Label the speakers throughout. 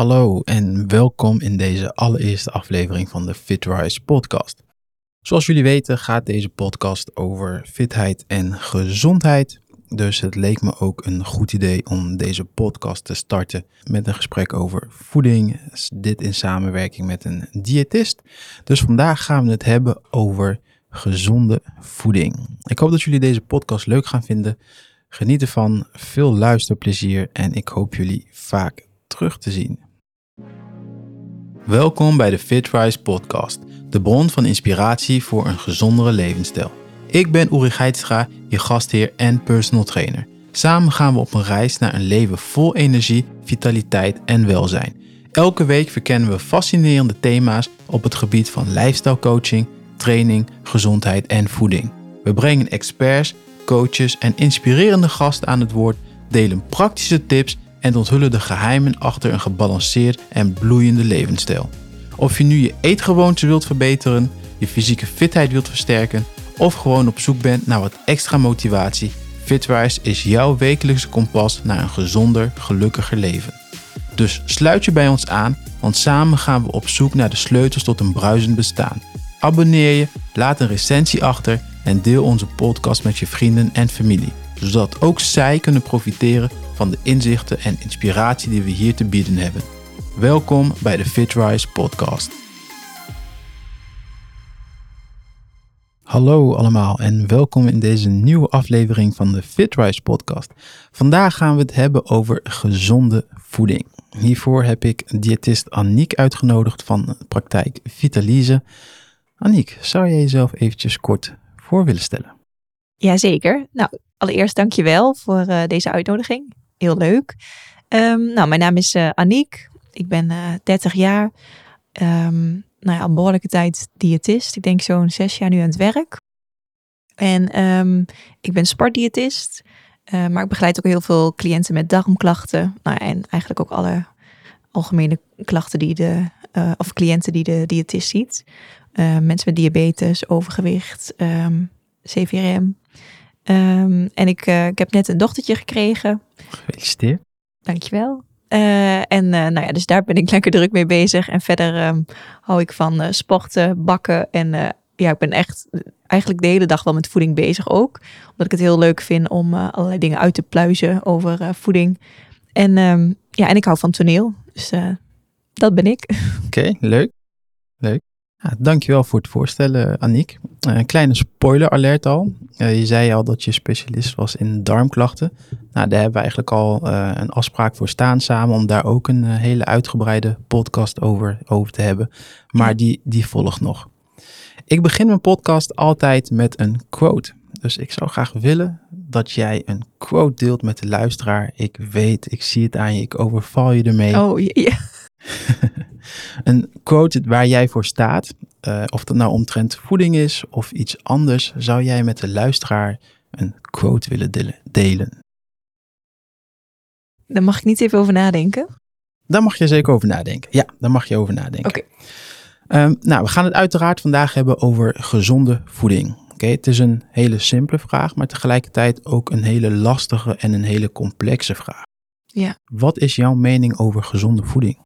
Speaker 1: Hallo en welkom in deze allereerste aflevering van de FitRise podcast. Zoals jullie weten gaat deze podcast over fitheid en gezondheid. Dus het leek me ook een goed idee om deze podcast te starten met een gesprek over voeding. Dit in samenwerking met een diëtist. Dus vandaag gaan we het hebben over gezonde voeding. Ik hoop dat jullie deze podcast leuk gaan vinden. Geniet ervan, veel luisterplezier en ik hoop jullie vaak terug te zien. Welkom bij de FitRise podcast, de bron van inspiratie voor een gezondere levensstijl. Ik ben Uri Geitstra, je gastheer en personal trainer. Samen gaan we op een reis naar een leven vol energie, vitaliteit en welzijn. Elke week verkennen we fascinerende thema's op het gebied van lifestyle coaching, training, gezondheid en voeding. We brengen experts, coaches en inspirerende gasten aan het woord, delen praktische tips en onthullen de geheimen achter een gebalanceerd en bloeiende levensstijl. Of je nu je eetgewoonten wilt verbeteren, je fysieke fitheid wilt versterken of gewoon op zoek bent naar wat extra motivatie, Fitwise is jouw wekelijkse kompas naar een gezonder, gelukkiger leven. Dus sluit je bij ons aan, want samen gaan we op zoek naar de sleutels tot een bruisend bestaan. Abonneer je, laat een recensie achter en deel onze podcast met je vrienden en familie, zodat ook zij kunnen profiteren van de inzichten en inspiratie die we hier te bieden hebben. Welkom bij de FitRise podcast. Hallo allemaal en welkom in deze nieuwe aflevering van de FitRise podcast. Vandaag gaan we het hebben over gezonde voeding. Hiervoor heb ik diëtist Aniek uitgenodigd van praktijk Vitalise. Aniek, zou jij jezelf eventjes kort voor willen stellen?
Speaker 2: Jazeker. Nou, allereerst dankjewel voor uh, deze uitnodiging. Heel leuk. Um, nou, mijn naam is uh, Aniek. Ik ben uh, 30 jaar. Um, nou ja, een behoorlijke tijd diëtist. Ik denk zo'n zes jaar nu aan het werk. En um, ik ben sportdiëtist. Uh, maar ik begeleid ook heel veel cliënten met darmklachten. Nou, en eigenlijk ook alle algemene klachten die de, of cliënten die de diëtist ziet. Uh, mensen met diabetes, overgewicht, um, CVRM. En ik, ik heb net een dochtertje gekregen.
Speaker 1: Gefeliciteerd.
Speaker 2: Dankjewel. Uh, en uh, nou ja, dus daar ben ik lekker druk mee bezig. En verder um, hou ik van uh, sporten, bakken. En ja, ik ben echt eigenlijk de hele dag wel met voeding bezig ook. Omdat ik het heel leuk vind om allerlei dingen uit te pluizen over voeding. En um, ja, en ik hou van toneel. Dus dat ben ik.
Speaker 1: Oké, okay, leuk. Leuk. Ja, dankjewel voor het voorstellen, Aniek. een kleine spoiler alert al. je zei al dat je specialist was in darmklachten. Nou, daar hebben we eigenlijk al uh, een afspraak voor staan samen om daar ook een hele uitgebreide podcast over, over te hebben. Maar die, die volgt nog. Ik begin mijn podcast altijd met een quote. Dus ik zou graag willen dat jij een quote deelt met de luisteraar. Ik weet, ik zie het aan je, ik overval je ermee.
Speaker 2: Oh, ja.
Speaker 1: een quote waar jij voor staat, uh, of dat nou omtrent voeding is of iets anders, zou jij met de luisteraar een quote willen delen?
Speaker 2: Daar mag ik niet even over nadenken.
Speaker 1: Daar mag je zeker over nadenken. Ja, daar mag je over nadenken.
Speaker 2: Oké.
Speaker 1: Okay. Um, nou, we gaan het uiteraard vandaag hebben over gezonde voeding. Oké, okay, het is een hele simpele vraag, maar tegelijkertijd ook een hele lastige en een hele complexe vraag.
Speaker 2: Ja.
Speaker 1: Wat is jouw mening over gezonde voeding?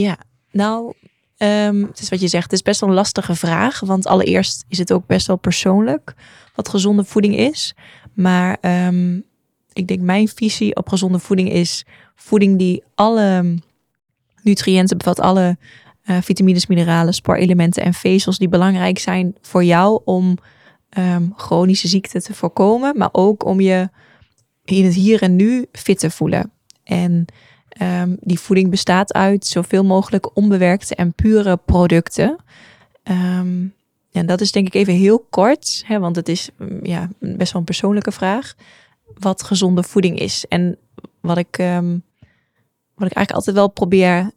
Speaker 2: Ja, nou, um, het is wat je zegt, het is best wel een lastige vraag. Want allereerst is het ook best wel persoonlijk wat gezonde voeding is. Maar um, ik denk mijn visie op gezonde voeding is voeding die alle nutriënten bevat, alle uh, vitamines, mineralen, spoorelementen en vezels die belangrijk zijn voor jou om um, chronische ziekten te voorkomen, maar ook om je in het hier en nu fit te voelen. En um, die voeding bestaat uit zoveel mogelijk onbewerkte en pure producten. En dat is denk ik even heel kort, hè, want het is ja, best wel een persoonlijke vraag wat gezonde voeding is. En wat ik, um, wat ik eigenlijk altijd wel probeer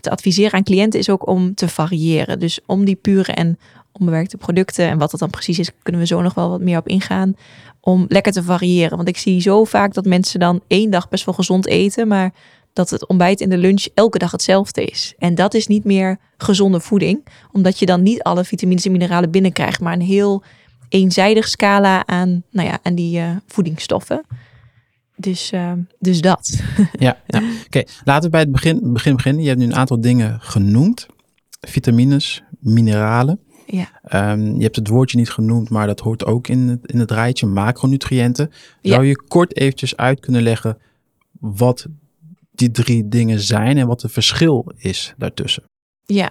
Speaker 2: te adviseren aan cliënten is ook om te variëren. Dus om die pure en onbewerkte producten en wat dat dan precies is, kunnen we zo nog wel wat meer op ingaan. Om lekker te variëren. Want ik zie zo vaak dat mensen dan één dag best wel gezond eten, maar dat het ontbijt en de lunch elke dag hetzelfde is. En dat is niet meer gezonde voeding, omdat je dan niet alle vitamines en mineralen binnenkrijgt, maar een heel eenzijdig scala aan, nou ja, aan die uh, voedingsstoffen. Dus, uh, dus dat.
Speaker 1: ja, ja. oké. Laten we bij het begin, begin beginnen. Je hebt nu een aantal dingen genoemd. Vitamines, mineralen.
Speaker 2: Ja.
Speaker 1: Um, je hebt het woordje niet genoemd, maar dat hoort ook in het, in het rijtje macronutriënten. Zou je kort eventjes uit kunnen leggen wat die drie dingen zijn en wat het verschil is daartussen?
Speaker 2: Ja,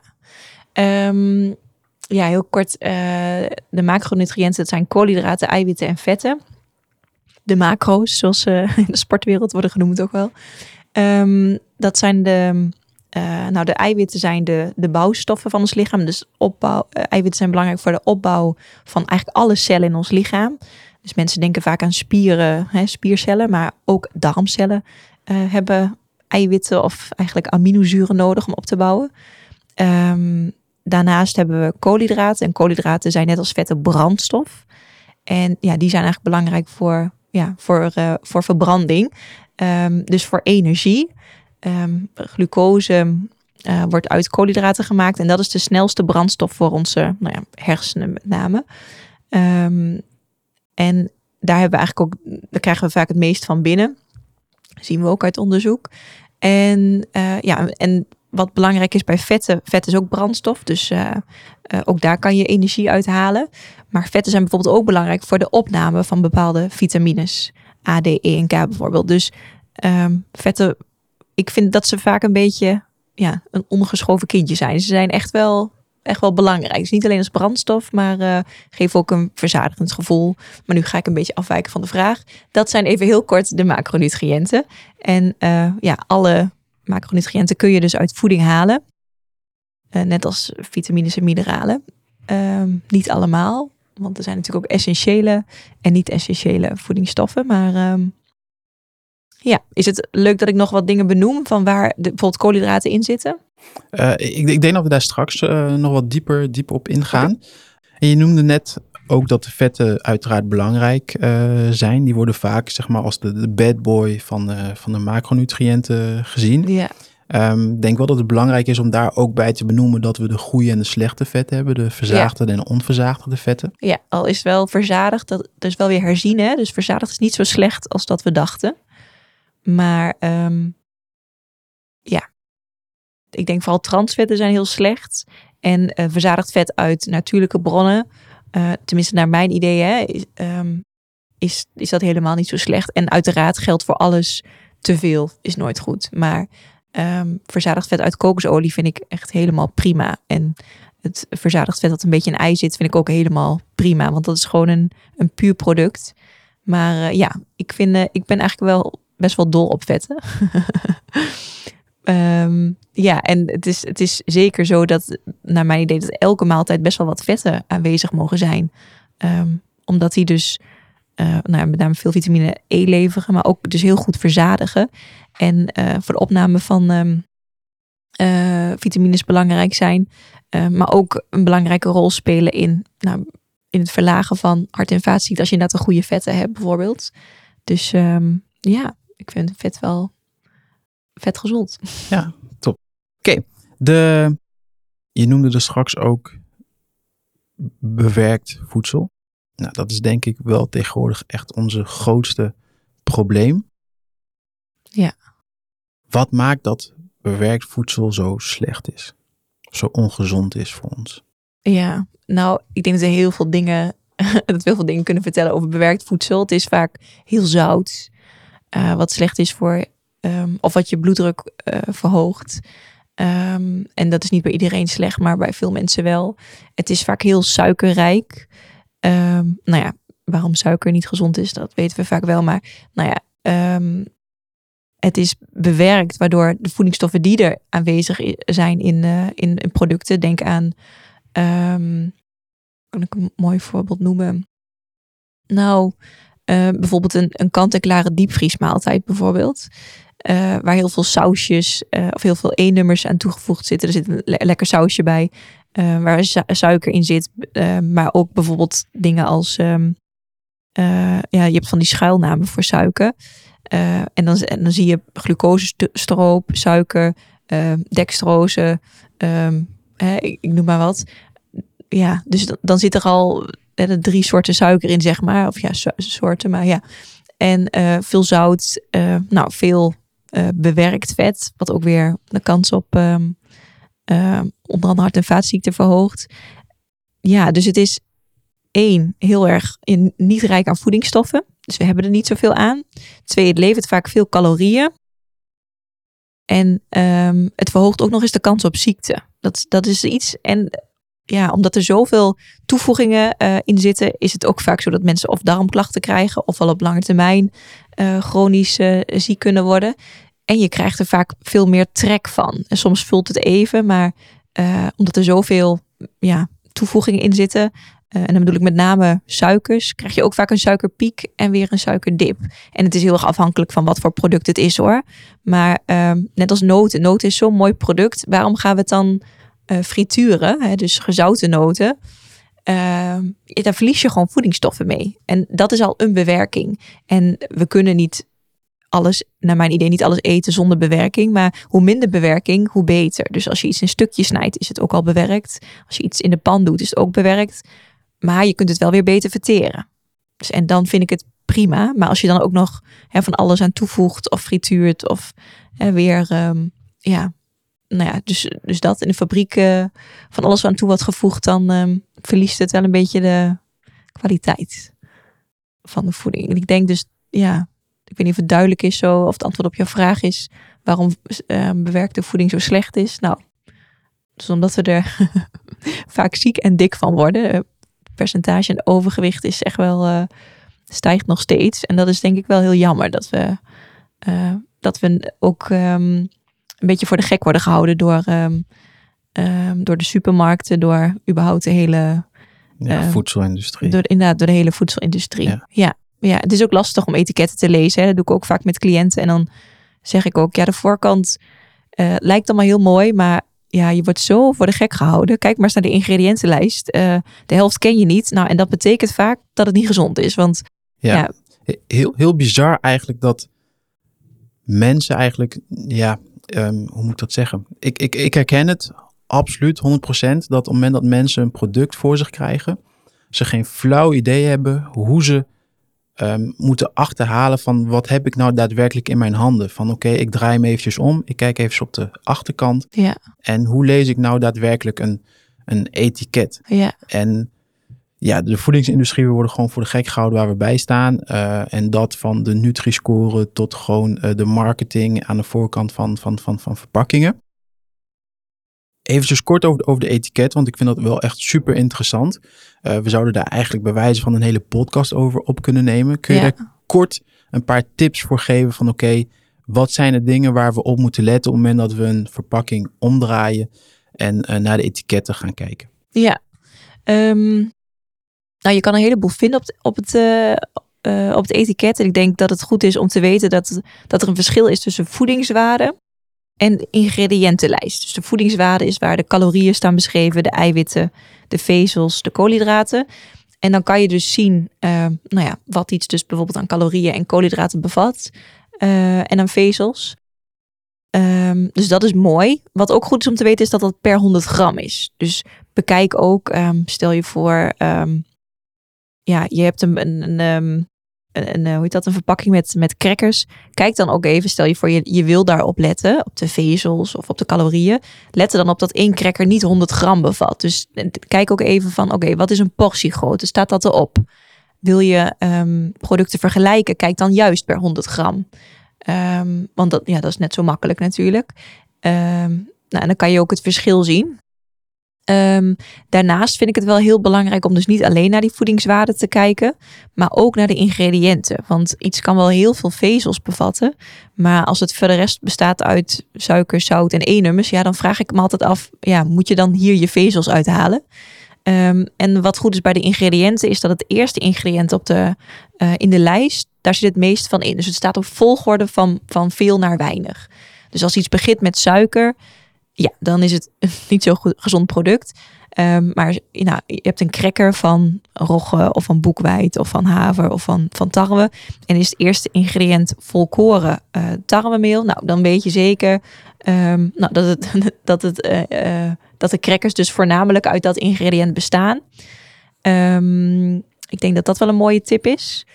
Speaker 2: um, ja heel kort. Uh, de macronutriënten dat zijn koolhydraten, eiwitten en vetten. De macro's, zoals ze in de sportwereld worden genoemd ook wel. Um, dat zijn de uh, nou, de eiwitten zijn de, de bouwstoffen van ons lichaam. Dus opbouw, uh, eiwitten zijn belangrijk voor de opbouw van eigenlijk alle cellen in ons lichaam. Dus mensen denken vaak aan spieren, hè, spiercellen, maar ook darmcellen hebben eiwitten of eigenlijk aminozuren nodig om op te bouwen. Um, daarnaast hebben we koolhydraten. En koolhydraten zijn net als vetten brandstof. En ja, die zijn eigenlijk belangrijk voor, ja, voor, voor verbranding. Um, dus voor energie. Um, glucose uh, wordt uit koolhydraten gemaakt. En dat is de snelste brandstof voor onze nou ja, hersenen met name. Um, en daar hebben we eigenlijk ook, daar krijgen we vaak het meest van binnen. Zien we ook uit onderzoek. En uh, ja, en wat belangrijk is bij vetten, vet is ook brandstof. Dus uh, uh, ook daar kan je energie uithalen. Maar vetten zijn bijvoorbeeld ook belangrijk voor de opname van bepaalde vitamines. A, D, E en K bijvoorbeeld. Dus um, vetten ik vind dat ze vaak een beetje ja, een ongeschoven kindje zijn. Ze zijn echt wel, echt wel belangrijk. Dus niet alleen als brandstof, maar uh, geven ook een verzadigend gevoel. Maar nu ga ik een beetje afwijken van de vraag. Dat zijn even heel kort de macronutriënten. En ja, alle macronutriënten kun je dus uit voeding halen. Uh, net als vitamines en mineralen. Ehm, niet allemaal, want er zijn natuurlijk ook essentiële en niet essentiële voedingsstoffen. Maar um, ja, is het leuk dat ik nog wat dingen benoem van waar de, bijvoorbeeld koolhydraten in zitten?
Speaker 1: Uh, ik, ik, denk dat we daar straks uh, nog wat dieper, dieper op ingaan. Okay. En je noemde net ook dat de vetten uiteraard belangrijk uh, zijn. Die worden vaak zeg maar als de, de bad boy van de, van de macronutriënten gezien.
Speaker 2: Ja.
Speaker 1: Um, ik denk wel dat het belangrijk is om daar ook bij te benoemen dat we de goede en de slechte vetten hebben. De verzadigde ja. en onverzadigde vetten.
Speaker 2: Ja, al is wel verzadigd, dat, dat is wel weer herzien. Hè? Dus verzadigd is niet zo slecht als dat we dachten. Maar um, ja, ik denk vooral transvetten zijn heel slecht. En uh, verzadigd vet uit natuurlijke bronnen, uh, tenminste naar mijn idee, hè, is, um, is, is dat helemaal niet zo slecht. En uiteraard geldt voor alles te veel is nooit goed. Maar um, verzadigd vet uit kokosolie vind ik echt helemaal prima. En het verzadigd vet dat een beetje in ei zit, vind ik ook helemaal prima. Want dat is gewoon een, een puur product. Maar uh, ja, ik, vind, ik ben eigenlijk wel best wel dol op vetten. um, ja, en het is, het is zeker zo dat, naar mijn idee, dat elke maaltijd best wel wat vetten aanwezig mogen zijn. Um, omdat die dus, uh, nou, met name veel vitamine E leveren, maar ook dus heel goed verzadigen. En uh, voor de opname van um, uh, vitamines belangrijk zijn. maar ook een belangrijke rol spelen in, nou, in het verlagen van hart- en. Als je inderdaad een goede vetten hebt, bijvoorbeeld. Dus ja, ik vind vet wel vet gezond.
Speaker 1: Ja, top. Oké, okay. de je noemde er straks ook bewerkt voedsel. Nou, dat is denk ik wel tegenwoordig echt onze grootste probleem.
Speaker 2: Ja.
Speaker 1: Wat maakt dat bewerkt voedsel zo slecht is? Zo ongezond is voor ons?
Speaker 2: Ja, nou, ik denk dat er heel veel dingen, dat we heel veel dingen kunnen vertellen over bewerkt voedsel. Het is vaak heel zout. Uh, wat slecht is voor, um, of wat je bloeddruk uh, verhoogt. Um, en dat is niet bij iedereen slecht, maar bij veel mensen wel. Het is vaak heel suikerrijk. Um, nou ja, waarom suiker niet gezond is, dat weten we vaak wel. Maar nou ja, het is bewerkt, waardoor de voedingsstoffen die er aanwezig zijn in, uh, in, in, producten, denk aan, kan ik een mooi voorbeeld noemen? Nou, uh, bijvoorbeeld een, een kant-en-klare diepvriesmaaltijd bijvoorbeeld. Uh, waar heel veel sausjes uh, of heel veel E-nummers aan toegevoegd zitten. Er zit een le lekker sausje bij waar su suiker in zit. maar ook bijvoorbeeld dingen als... Um, ja, je hebt van die schuilnamen voor suiker. en, dan, dan zie je glucosestroop, suiker, dextrose, um, hè, ik, ik noem maar wat. Ja, dus dan, zit er al er drie soorten suiker in, zeg maar. Of ja, soorten, maar ja. En eh, veel zout, eh, nou, veel eh, bewerkt vet, wat ook weer de kans op ehm, ehm, onder andere hart- en vaatziekten verhoogt. Ja, dus het is één, heel erg in, niet rijk aan voedingsstoffen. Dus we hebben er niet zoveel aan. Twee, het levert vaak veel calorieën. En ehm, het verhoogt ook nog eens de kans op ziekte. Dat, dat is iets. En ja, omdat er zoveel toevoegingen eh, in zitten, is het ook vaak zo dat mensen of darmklachten krijgen, of wel op lange termijn eh, chronisch ziek kunnen worden. En je krijgt er vaak veel meer trek van. En soms vult het even, maar eh, omdat er zoveel ja, toevoegingen in zitten, eh, en dan bedoel ik met name suikers, krijg je ook vaak een suikerpiek en weer een suikerdip. En het is heel erg afhankelijk van wat voor product het is hoor. Maar ehm, net als noten, noten is zo'n mooi product. Waarom gaan we het dan eh, frituren? Hè? Dus gezouten noten. Ja, daar verlies je gewoon voedingsstoffen mee. En dat is al een bewerking. En we kunnen niet alles, naar mijn idee, niet alles eten zonder bewerking. Maar hoe minder bewerking, hoe beter. Dus als je iets in stukjes snijdt, is het ook al bewerkt. Als je iets in de pan doet, is het ook bewerkt. Maar je kunt het wel weer beter verteren. Dus, en dan vind ik het prima. Maar als je dan ook nog hè, van alles aan toevoegt of frituurt of hè, weer, ehm, ja, nou ja, dus, dus dat in de fabriek eh, van alles aan toe wat gevoegd, dan ehm, verliest het wel een beetje de kwaliteit van de voeding. Ik denk dus, ja, ik weet niet of het duidelijk is zo, of het antwoord op jouw vraag is waarom ehm, bewerkte voeding zo slecht is. Nou, dus omdat we er vaak ziek en dik van worden. Eh, percentage en overgewicht is echt wel, eh, stijgt nog steeds. En dat is denk ik wel heel jammer dat we, eh, dat we ook ehm, een beetje voor de gek worden gehouden door, ehm, door de supermarkten, door überhaupt de hele
Speaker 1: Ja, voedselindustrie.
Speaker 2: door, inderdaad, door de hele voedselindustrie.
Speaker 1: Ja.
Speaker 2: Ja. Ja. het is ook lastig om etiketten te lezen. Hè. Dat doe ik ook vaak met cliënten. En dan zeg ik ook, ja, de voorkant eh, lijkt allemaal heel mooi, maar ja, je wordt zo voor de gek gehouden. Kijk maar eens naar de ingrediëntenlijst. Eh, de helft ken je niet. Nou, en dat betekent vaak dat het niet gezond is. Want
Speaker 1: Ja.
Speaker 2: ja.
Speaker 1: Heel, heel bizar eigenlijk dat mensen eigenlijk, ja, ehm, hoe moet ik dat zeggen? Ik, ik, ik herken het absoluut 100% dat op het moment dat mensen een product voor zich krijgen, ze geen flauw idee hebben hoe ze ehm, moeten achterhalen van wat heb ik nou daadwerkelijk in mijn handen. Van oké, ik draai hem eventjes om, ik kijk even op de achterkant
Speaker 2: ja,
Speaker 1: en hoe lees ik nou daadwerkelijk een, een etiket.
Speaker 2: ja,
Speaker 1: En ja, de voedingsindustrie, we worden gewoon voor de gek gehouden waar we bij staan. Eh, en dat van de Nutri-score tot gewoon eh, de marketing aan de voorkant van, van, van, van verpakkingen. Even kort over over de etiket, want ik vind dat wel echt super interessant. Eh, we zouden daar eigenlijk bij wijze van een hele podcast over op kunnen nemen. Kun je
Speaker 2: Ja.
Speaker 1: daar kort een paar tips voor geven van oké, wat zijn de dingen waar we op moeten letten op het moment dat we een verpakking omdraaien en eh, naar de etiketten gaan kijken?
Speaker 2: ja. Ehm, nou, je kan een heleboel vinden op, het- op, het, eh, op het etiket. En ik denk dat het goed is om te weten dat, dat er een verschil is tussen voedingswaarde en ingrediëntenlijst. Dus de voedingswaarde is waar de calorieën staan beschreven, de eiwitten, de vezels, de koolhydraten. En dan kan je dus zien eh, nou ja, wat iets dus bijvoorbeeld aan calorieën en koolhydraten bevat. eh, en aan vezels. Ehm, dus dat is mooi. Wat ook goed is om te weten is dat dat per 100 gram is. Dus bekijk ook, ehm, stel je voor, ehm, ja, je hebt een, een, een, een, eh, hoe heet dat, een verpakking met, met crackers. Kijk dan ook even, stel je voor, je, je wil daarop letten, op de vezels of op de calorieën. Let er dan op dat één cracker niet 100 gram bevat. Dus eh, kijk ook even van, oké, wat is een portiegrootte? Staat dat erop? Wil je ehm, producten vergelijken? Kijk dan juist per 100 gram. Ehm, want dat, ja, dat is net zo makkelijk natuurlijk. Ehm, nou, en dan kan je ook het verschil zien. Ehm, daarnaast vind ik het wel heel belangrijk om dus niet alleen naar die voedingswaarde te kijken, maar ook naar de ingrediënten. Want iets kan wel heel veel vezels bevatten, maar als het voor de rest bestaat uit suiker, zout en E-nummers, ja, dan vraag ik me altijd af, ja, moet je dan hier je vezels uithalen? Ehm, en wat goed is bij de ingrediënten is dat het eerste ingrediënt op de, eh, in de lijst, daar zit het meest van in. Dus het staat op volgorde van, van veel naar weinig. Dus als iets begint met suiker, ja, dan is het niet zo goed, gezond product. Ehm, maar nou, je hebt een cracker van rogge of van boekweit of van haver of van, van tarwe. En is het eerste ingrediënt volkoren eh tarwemeel. Nou, dan weet je zeker ehm, nou, dat, het, dat, het, eh, eh, dat de crackers dus voornamelijk uit dat ingrediënt bestaan. Ehm, ik denk dat dat wel een mooie tip is.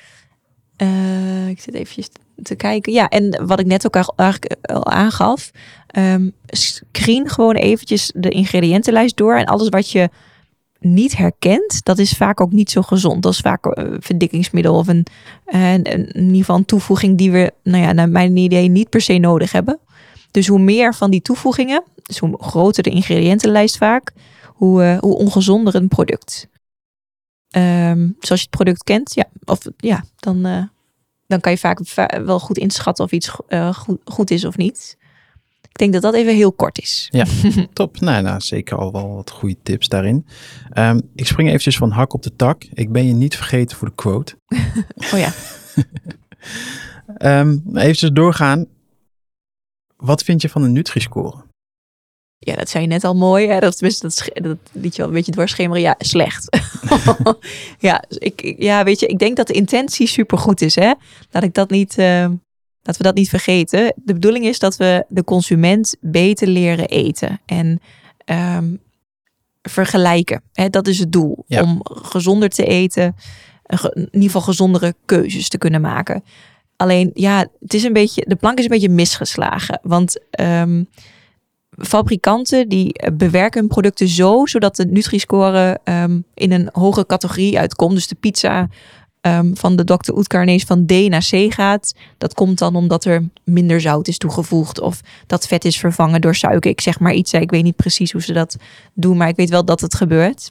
Speaker 2: Ik zit te kijken. Ja, en wat ik net ook eigenlijk al aangaf. ehm, screen gewoon eventjes de ingrediëntenlijst door. En alles wat je niet herkent, dat is vaak ook niet zo gezond. Dat is vaak een verdikkingsmiddel of een, eh, een, een- in ieder geval een toevoeging die we, nou ja, naar mijn idee niet per se nodig hebben. Dus hoe meer van die toevoegingen, dus hoe groter de ingrediëntenlijst vaak, hoe, eh, hoe ongezonder een product. Ehm, dus als je het product kent, ja, of, ja dan, eh, dan kan je vaak va- wel goed inschatten of iets eh, goed, goed is of niet. Ik denk dat dat even heel kort is.
Speaker 1: Top. Nou, nou, zeker al wel wat goede tips daarin. Ehm, ik spring eventjes van hak op de tak. Ik ben je niet vergeten voor de quote.
Speaker 2: Oh ja.
Speaker 1: Ehm eventjes doorgaan. Wat vind je van de Nutri-score?
Speaker 2: Ja, dat zei je net al mooi. Hè? Dat, tenminste, dat, dat liet je al een beetje doorschemeren. Ja, slecht. ja, dus ik, ja, weet je, ik denk dat de intentie supergoed is. Hè? Laat ik dat niet, eh, dat we dat niet vergeten. De bedoeling is dat we de consument beter leren eten. En ehm, vergelijken. Hè? Dat is het doel.
Speaker 1: Ja.
Speaker 2: Om gezonder te eten. In ieder geval gezondere keuzes te kunnen maken. Alleen, ja, het is een beetje, de plank is een beetje misgeslagen. Want ehm, fabrikanten die bewerken hun producten zo, zodat de Nutri-score ehm, in een hoge categorie uitkomt. Dus de pizza ehm, van de Dr. Oetker ineens van D naar C gaat. Dat komt dan omdat er minder zout is toegevoegd of dat vet is vervangen door suiker. Ik zeg maar iets, ik weet niet precies hoe ze dat doen, maar ik weet wel dat het gebeurt.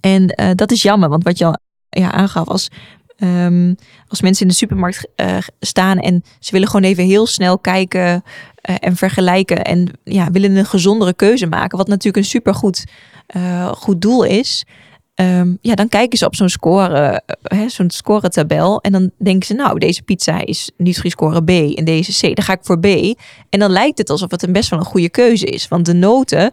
Speaker 2: En eh, dat is jammer, want wat je al ja, aangaf als Ehm, als mensen in de supermarkt eh, staan en ze willen gewoon even heel snel kijken eh, en vergelijken en ja, willen een gezondere keuze maken, wat natuurlijk een supergoed eh, goed doel is. Ehm, ja, dan kijken ze op zo'n score, hè, zo'n scoretabel en dan denken ze, nou, deze pizza is Nutri-score B en deze C, dan ga ik voor B. En dan lijkt het alsof het een best wel een goede keuze is, want de noten,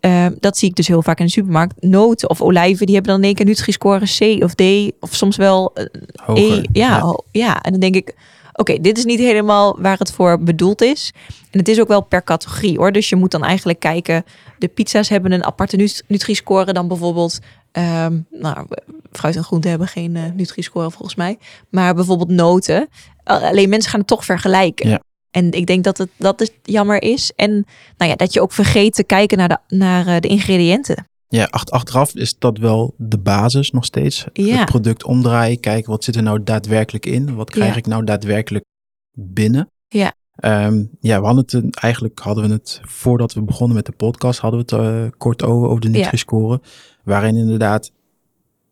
Speaker 2: eh, dat zie ik dus heel vaak in de supermarkt, noten of olijven, die hebben dan in één keer Nutri-score C of D, of soms wel eh,
Speaker 1: Hoger.
Speaker 2: E- ja, ja. en dan denk ik, oké, dit is niet helemaal waar het voor bedoeld is. En het is ook wel per categorie hoor. Dus je moet dan eigenlijk kijken, de pizza's hebben een aparte nut- Nutri-score dan bijvoorbeeld. ehm, nou, fruit en groente hebben geen eh, Nutri-score volgens mij. Maar bijvoorbeeld noten. A- Alleen mensen gaan het toch vergelijken.
Speaker 1: Ja.
Speaker 2: En ik denk dat het, dat het jammer is. En nou ja, dat je ook vergeet te kijken naar de, naar eh, de ingrediënten.
Speaker 1: Ja, ach- achteraf is dat wel de basis nog steeds.
Speaker 2: Ja.
Speaker 1: Het product omdraaien, kijken wat zit er nou daadwerkelijk in? Wat krijg
Speaker 2: Ja.
Speaker 1: ik nou daadwerkelijk binnen?
Speaker 2: Ja.
Speaker 1: Ehm, ja, we hadden het een- eigenlijk hadden we het voordat we begonnen met de podcast hadden we het eh, kort over, over de
Speaker 2: Ja.
Speaker 1: Nutri-score, waarin inderdaad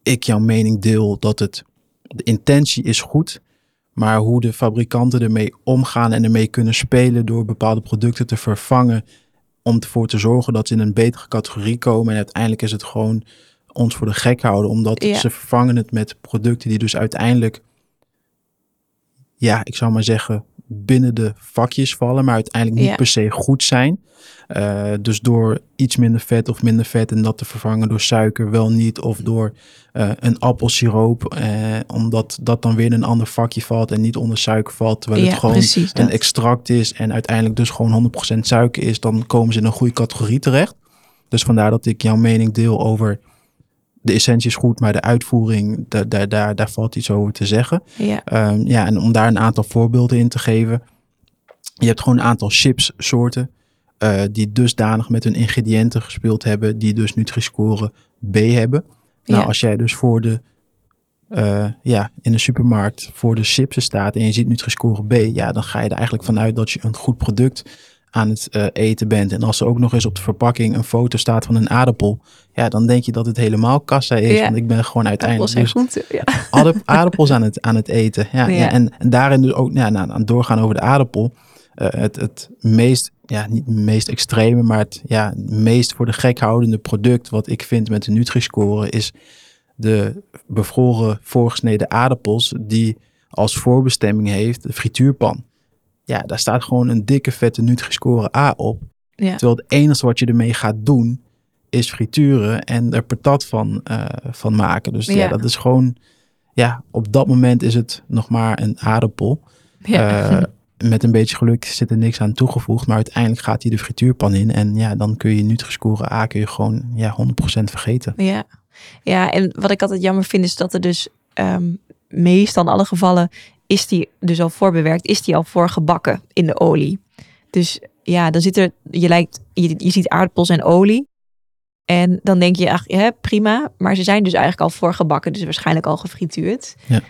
Speaker 1: ik jouw mening deel dat het de intentie is goed, maar hoe de fabrikanten ermee omgaan en ermee kunnen spelen door bepaalde producten te vervangen om ervoor te zorgen dat ze in een betere categorie komen. En uiteindelijk is het gewoon ons voor de gek houden, omdat
Speaker 2: Ja.
Speaker 1: ze vervangen het met producten die dus uiteindelijk, ja, ik zou maar zeggen, binnen de vakjes vallen, maar uiteindelijk niet
Speaker 2: Ja.
Speaker 1: per se goed zijn. Eh, dus door iets minder vet of minder vet en dat te vervangen door suiker wel niet, of door eh, een appelsiroop, eh, omdat dat dan weer in een ander vakje valt en niet onder suiker valt, terwijl
Speaker 2: ja,
Speaker 1: het gewoon
Speaker 2: precies.
Speaker 1: een extract is en uiteindelijk dus gewoon 100% suiker is, dan komen ze in een goede categorie terecht. Dus vandaar dat ik jouw mening deel over de essentie is goed, maar de uitvoering, daar, daar, daar, daar valt iets over te zeggen.
Speaker 2: Ja,
Speaker 1: Ehm, ja, en om daar een aantal voorbeelden in te geven. Je hebt gewoon een aantal chipssoorten eh, die dusdanig met hun ingrediënten gespeeld hebben, die dus Nutri-score B hebben. Nou,
Speaker 2: Ja.
Speaker 1: als jij dus voor de, eh, ja, in de supermarkt voor de chips staat en je ziet Nutri-score B, ja, dan ga je er eigenlijk vanuit dat je een goed product aan het eh, eten bent. En als er ook nog eens op de verpakking een foto staat van een aardappel, ja, dan denk je dat het helemaal kassa is.
Speaker 2: Ja.
Speaker 1: Want ik ben gewoon uiteindelijk dus.
Speaker 2: Ja.
Speaker 1: aardappels aan het, aan het eten. Ja, ja. En, en daarin dus ook ja, nou, aan het doorgaan over de aardappel. eh, het, het meest, ja, niet het meest extreme, maar het ja, meest voor de gek houdende product wat ik vind met de Nutri-score is de bevroren voorgesneden aardappels die als voorbestemming heeft de frituurpan. Ja, daar staat gewoon een dikke vette Nutri-score A op.
Speaker 2: Ja.
Speaker 1: Terwijl het enige wat je ermee gaat doen is frituren en er patat van, eh, van maken. Dus ja.
Speaker 2: Ja.
Speaker 1: dat is gewoon, ja, op dat moment is het nog maar een aardappel.
Speaker 2: Ja.
Speaker 1: Eh, met een beetje geluk zit er niks aan toegevoegd, maar uiteindelijk gaat hij de frituurpan in. En ja, dan kun je Nutri-score A kun je gewoon ja, 100% vergeten.
Speaker 2: Ja. ja, en wat ik altijd jammer vind is dat er dus ehm meestal in alle gevallen is die dus al voorbewerkt, is die al voorgebakken in de olie. Dus ja, dan zit er, je, lijkt, je, je ziet aardappels en olie. En dan denk je, ach, ja, prima. Maar ze zijn dus eigenlijk al voorgebakken, dus waarschijnlijk al gefrituurd.
Speaker 1: Ja.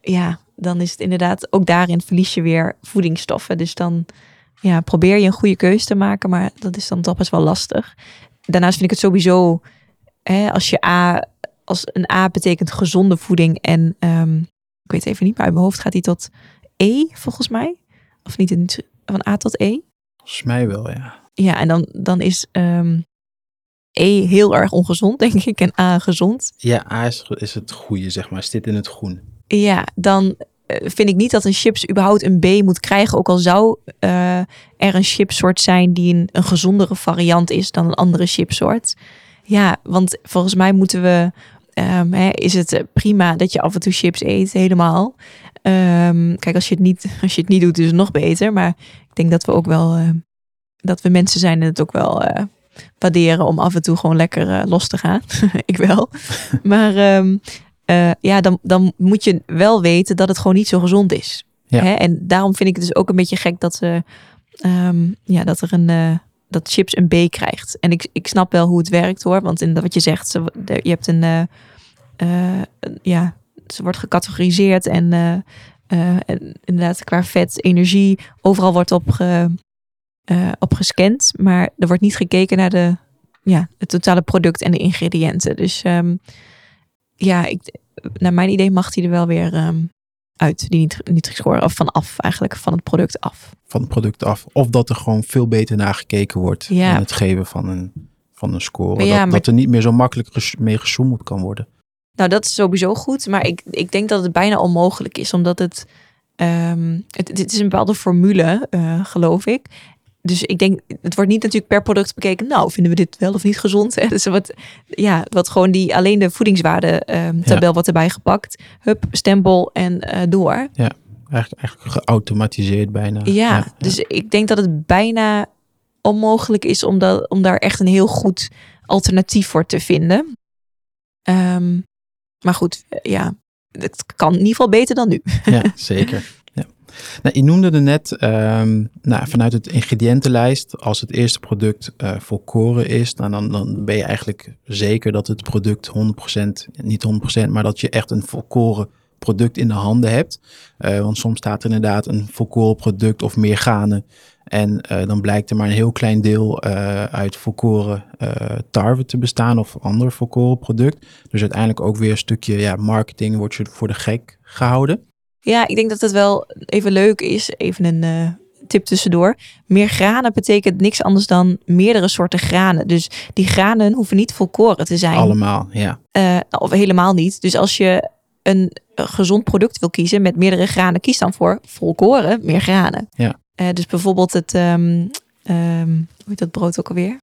Speaker 2: ja, dan is het inderdaad, ook daarin verlies je weer voedingsstoffen. Dus dan ja, probeer je een goede keuze te maken, maar dat is dan toch best wel lastig. Daarnaast vind ik het sowieso, hè, als je A, als een A betekent gezonde voeding en ehm, ik weet even niet, maar uit mijn hoofd gaat die tot E volgens mij. Of niet in, van A tot E.
Speaker 1: Volgens mij wel, ja.
Speaker 2: Ja, en dan, dan is ehm, E heel erg ongezond, denk ik, en A gezond.
Speaker 1: Ja, A is, is het goede, zeg maar. Zit in het groen.
Speaker 2: Ja, dan eh, vind ik niet dat een chips überhaupt een B moet krijgen. Ook al zou eh, er een chipsoort zijn die een, een gezondere variant is dan een andere chipsoort. Ja, want volgens mij moeten we. Ehm, hè, is het eh, prima dat je af en toe chips eet, helemaal. Ehm, kijk, als je, het niet, als je het niet doet, is het nog beter. Maar ik denk dat we ook wel. eh, dat we mensen zijn en het ook wel eh, waarderen om af en toe gewoon lekker los te gaan. ik wel. maar ehm, eh, ja, dan, dan moet je wel weten dat het gewoon niet zo gezond is.
Speaker 1: Ja.
Speaker 2: Hè? En daarom vind ik het dus ook een beetje gek dat, ze, ja, dat er een. Dat chips een B krijgt. En ik, ik snap wel hoe het werkt hoor. Want in wat je zegt, ze, je hebt een. eh, eh, een- ja, ze wordt gecategoriseerd en, eh, en inderdaad qua vet, energie, overal wordt op, ge, op gescand. Maar er wordt niet gekeken naar de, ja, het totale product en de ingrediënten. Dus ehm, ja, ik, naar mijn idee mag die er wel weer ehm, uit, die niet, niet gescoren, of vanaf eigenlijk, van het product af.
Speaker 1: Van het product af. Of dat er gewoon veel beter naar gekeken wordt.
Speaker 2: Ja.
Speaker 1: In het geven van een, van een score.
Speaker 2: Maar ja,
Speaker 1: dat,
Speaker 2: maar-
Speaker 1: dat er niet meer zo makkelijk ges- mee gesjoemeld kan worden.
Speaker 2: Nou, dat is sowieso goed. Maar ik, ik denk dat het bijna onmogelijk is. Omdat het... het, het is een bepaalde formule, eh, geloof ik. Dus ik denk, het wordt niet natuurlijk per product bekeken. Nou, vinden we dit wel of niet gezond? Hè? Dus wat, ja, wat gewoon die, alleen de voedingswaarde ehm, tabel wordt erbij gepakt. Hup, stempel en eh, door.
Speaker 1: Eigenlijk, eigenlijk geautomatiseerd bijna.
Speaker 2: Ja, dus ik denk dat het bijna onmogelijk is om, dat, om daar echt een heel goed alternatief voor te vinden. Ehm, maar goed, ja, het kan in ieder geval beter dan nu.
Speaker 1: ja, zeker. Nou, je noemde er net ehm, nou, vanuit het ingrediëntenlijst, als het eerste product eh volkoren is, nou, dan, dan ben je eigenlijk zeker dat het product 100%, niet 100%, maar dat je echt een volkoren product in de handen hebt. Eh, want soms staat er inderdaad een volkoren product of meer granen. En eh, dan blijkt er maar een heel klein deel uit volkoren tarwe te bestaan of ander volkoren product. Dus uiteindelijk ook weer een stukje ja, marketing wordt je voor de gek gehouden.
Speaker 2: Ja, ik denk dat het wel even leuk is. Even een eh, tip tussendoor. Meer granen betekent niks anders dan meerdere soorten granen. Dus die granen hoeven niet volkoren te zijn.
Speaker 1: Allemaal, ja.
Speaker 2: Eh, of helemaal niet. Dus als je een eh, gezond product wil kiezen met meerdere granen, kies dan voor volkoren, meer granen.
Speaker 1: Ja.
Speaker 2: Dus bijvoorbeeld het, ehm, ehm, hoe heet dat brood ook alweer?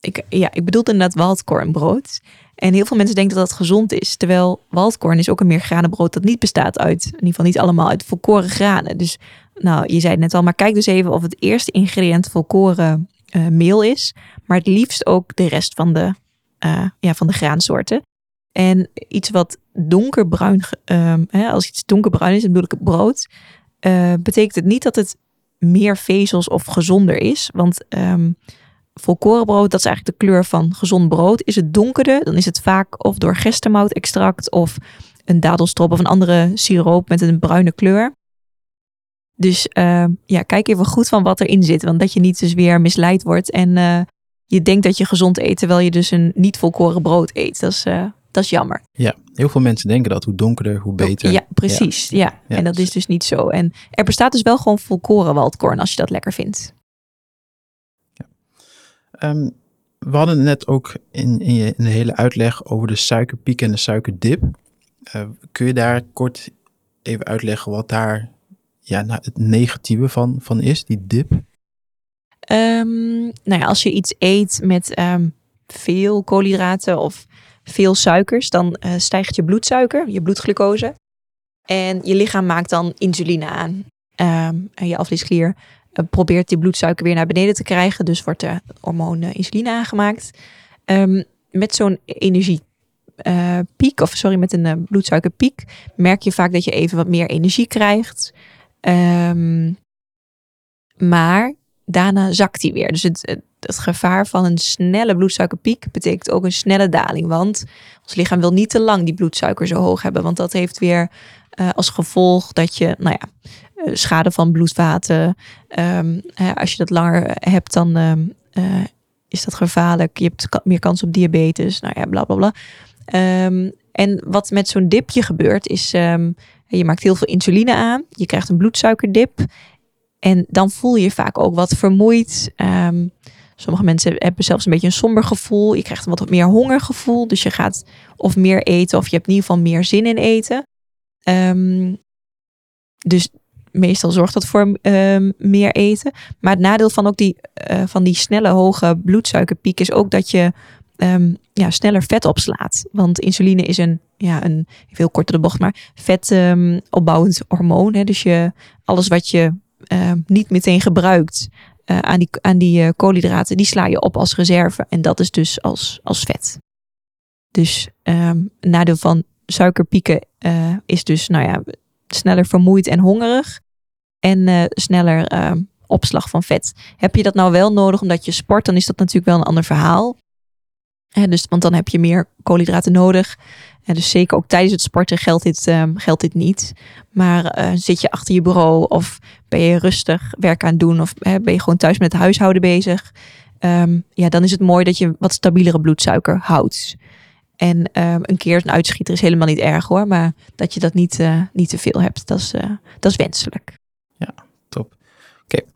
Speaker 2: Ik, ja, ik bedoelde inderdaad waldkornbrood. En heel veel mensen denken dat dat gezond is. Terwijl waldkorn is ook een meergranenbrood dat niet bestaat uit, in ieder geval niet allemaal uit volkoren granen. Dus nou, je zei het net al, maar kijk dus even of het eerste ingrediënt volkoren eh, meel is. Maar het liefst ook de rest van de, eh, ja, van de graansoorten. En iets wat donkerbruin, ehm, hè, als iets donkerbruin is, dan bedoel ik het brood, eh, betekent het niet dat het meer vezels of gezonder is. Want ehm volkorenbrood, dat is eigenlijk de kleur van gezond brood. Is het donkerder, dan is het vaak of door gerstemoutextract of een dadelstrop of een andere siroop met een bruine kleur. Dus ehm, ja, kijk even goed van wat erin zit. Want dat je niet dus weer misleid wordt en eh, je denkt dat je gezond eet, terwijl je dus een niet volkoren brood eet. Dat is, eh, dat is jammer.
Speaker 1: Ja, heel veel mensen denken dat hoe donkerder, hoe beter.
Speaker 2: Ja, precies. Ja.
Speaker 1: Ja.
Speaker 2: En dat is dus niet zo. En er bestaat dus wel gewoon volkoren waldkorn als je dat lekker vindt.
Speaker 1: Ehm, we hadden net ook in, in, je, de hele uitleg over de suikerpiek en de suikerdip. Eh, kun je daar kort even uitleggen wat daar ja, nou, het negatieve van, van is, die dip?
Speaker 2: Ehm, nou ja, als je iets eet met ehm, veel koolhydraten of veel suikers, dan eh, stijgt je bloedsuiker, je bloedglucose. En je lichaam maakt dan insuline aan. En je afliesklier eh, probeert die bloedsuiker weer naar beneden te krijgen. Dus wordt de hormoon eh, insuline aangemaakt. Ehm, met zo'n energiepiek eh, of sorry, met een uh, bloedsuikerpiek, merk je vaak dat je even wat meer energie krijgt. Um, maar daarna zakt hij weer. Dus het, het, gevaar van een snelle bloedsuikerpiek betekent ook een snelle daling. Want ons lichaam wil niet te lang die bloedsuiker zo hoog hebben. Want dat heeft weer als gevolg dat je, nou ja, schade van bloedvaten. Um, als je dat langer hebt, dan um, is dat gevaarlijk. Je hebt meer kans op diabetes. Nou ja, bla bla bla. Um, en wat met zo'n dipje gebeurt, is je maakt heel veel insuline aan. Je krijgt een bloedsuikerdip. En dan voel je vaak ook wat vermoeid. Sommige mensen hebben zelfs een beetje een somber gevoel. Je krijgt een wat meer hongergevoel. Dus je gaat of meer eten, of je hebt in ieder geval meer zin in eten. Dus meestal zorgt dat voor um, meer eten. Maar het nadeel van ook die, uh, van die snelle hoge bloedsuikerpiek is ook dat je um, ja, sneller vet opslaat. Want insuline is een, ja, een veel kortere bocht, maar vet um, opbouwend hormoon. Hè? Dus je, alles wat je niet meteen gebruikt uh, aan die, aan die uh, koolhydraten, die sla je op als reserve. En dat is dus als, als vet. Dus een nadeel van suikerpieken is dus, nou ja, sneller vermoeid en hongerig. En uh, sneller uh, opslag van vet. Heb je dat nou wel nodig omdat je sport, dan is dat natuurlijk wel een ander verhaal. Dus, want dan heb je meer koolhydraten nodig. Dus zeker ook tijdens het sporten geldt dit, geldt dit niet. Maar zit je achter je bureau of ben je rustig werk aan het doen of ben je gewoon thuis met het huishouden bezig. Um, ja, dan is het mooi dat je wat stabielere bloedsuiker houdt. En um, een keer een uitschieter is helemaal niet erg hoor. Maar dat je dat niet, uh, niet te veel hebt, dat is, uh, dat is wenselijk.
Speaker 1: Ja, top. Oké, okay.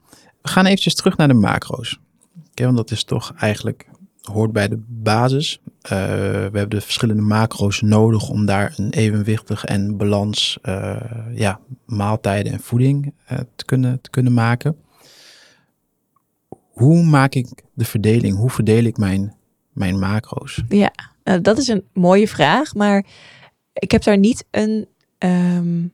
Speaker 1: we gaan eventjes terug naar de macro's. Okay, want dat is toch eigenlijk, hoort bij de basis. Uh, we hebben de verschillende macro's nodig om daar een evenwichtig en balans ja, maaltijden en voeding te, kunnen, te kunnen maken. Hoe maak ik de verdeling? Hoe verdeel ik mijn, mijn macro's?
Speaker 2: Ja, nou, dat is een mooie vraag, maar ik heb daar niet een um,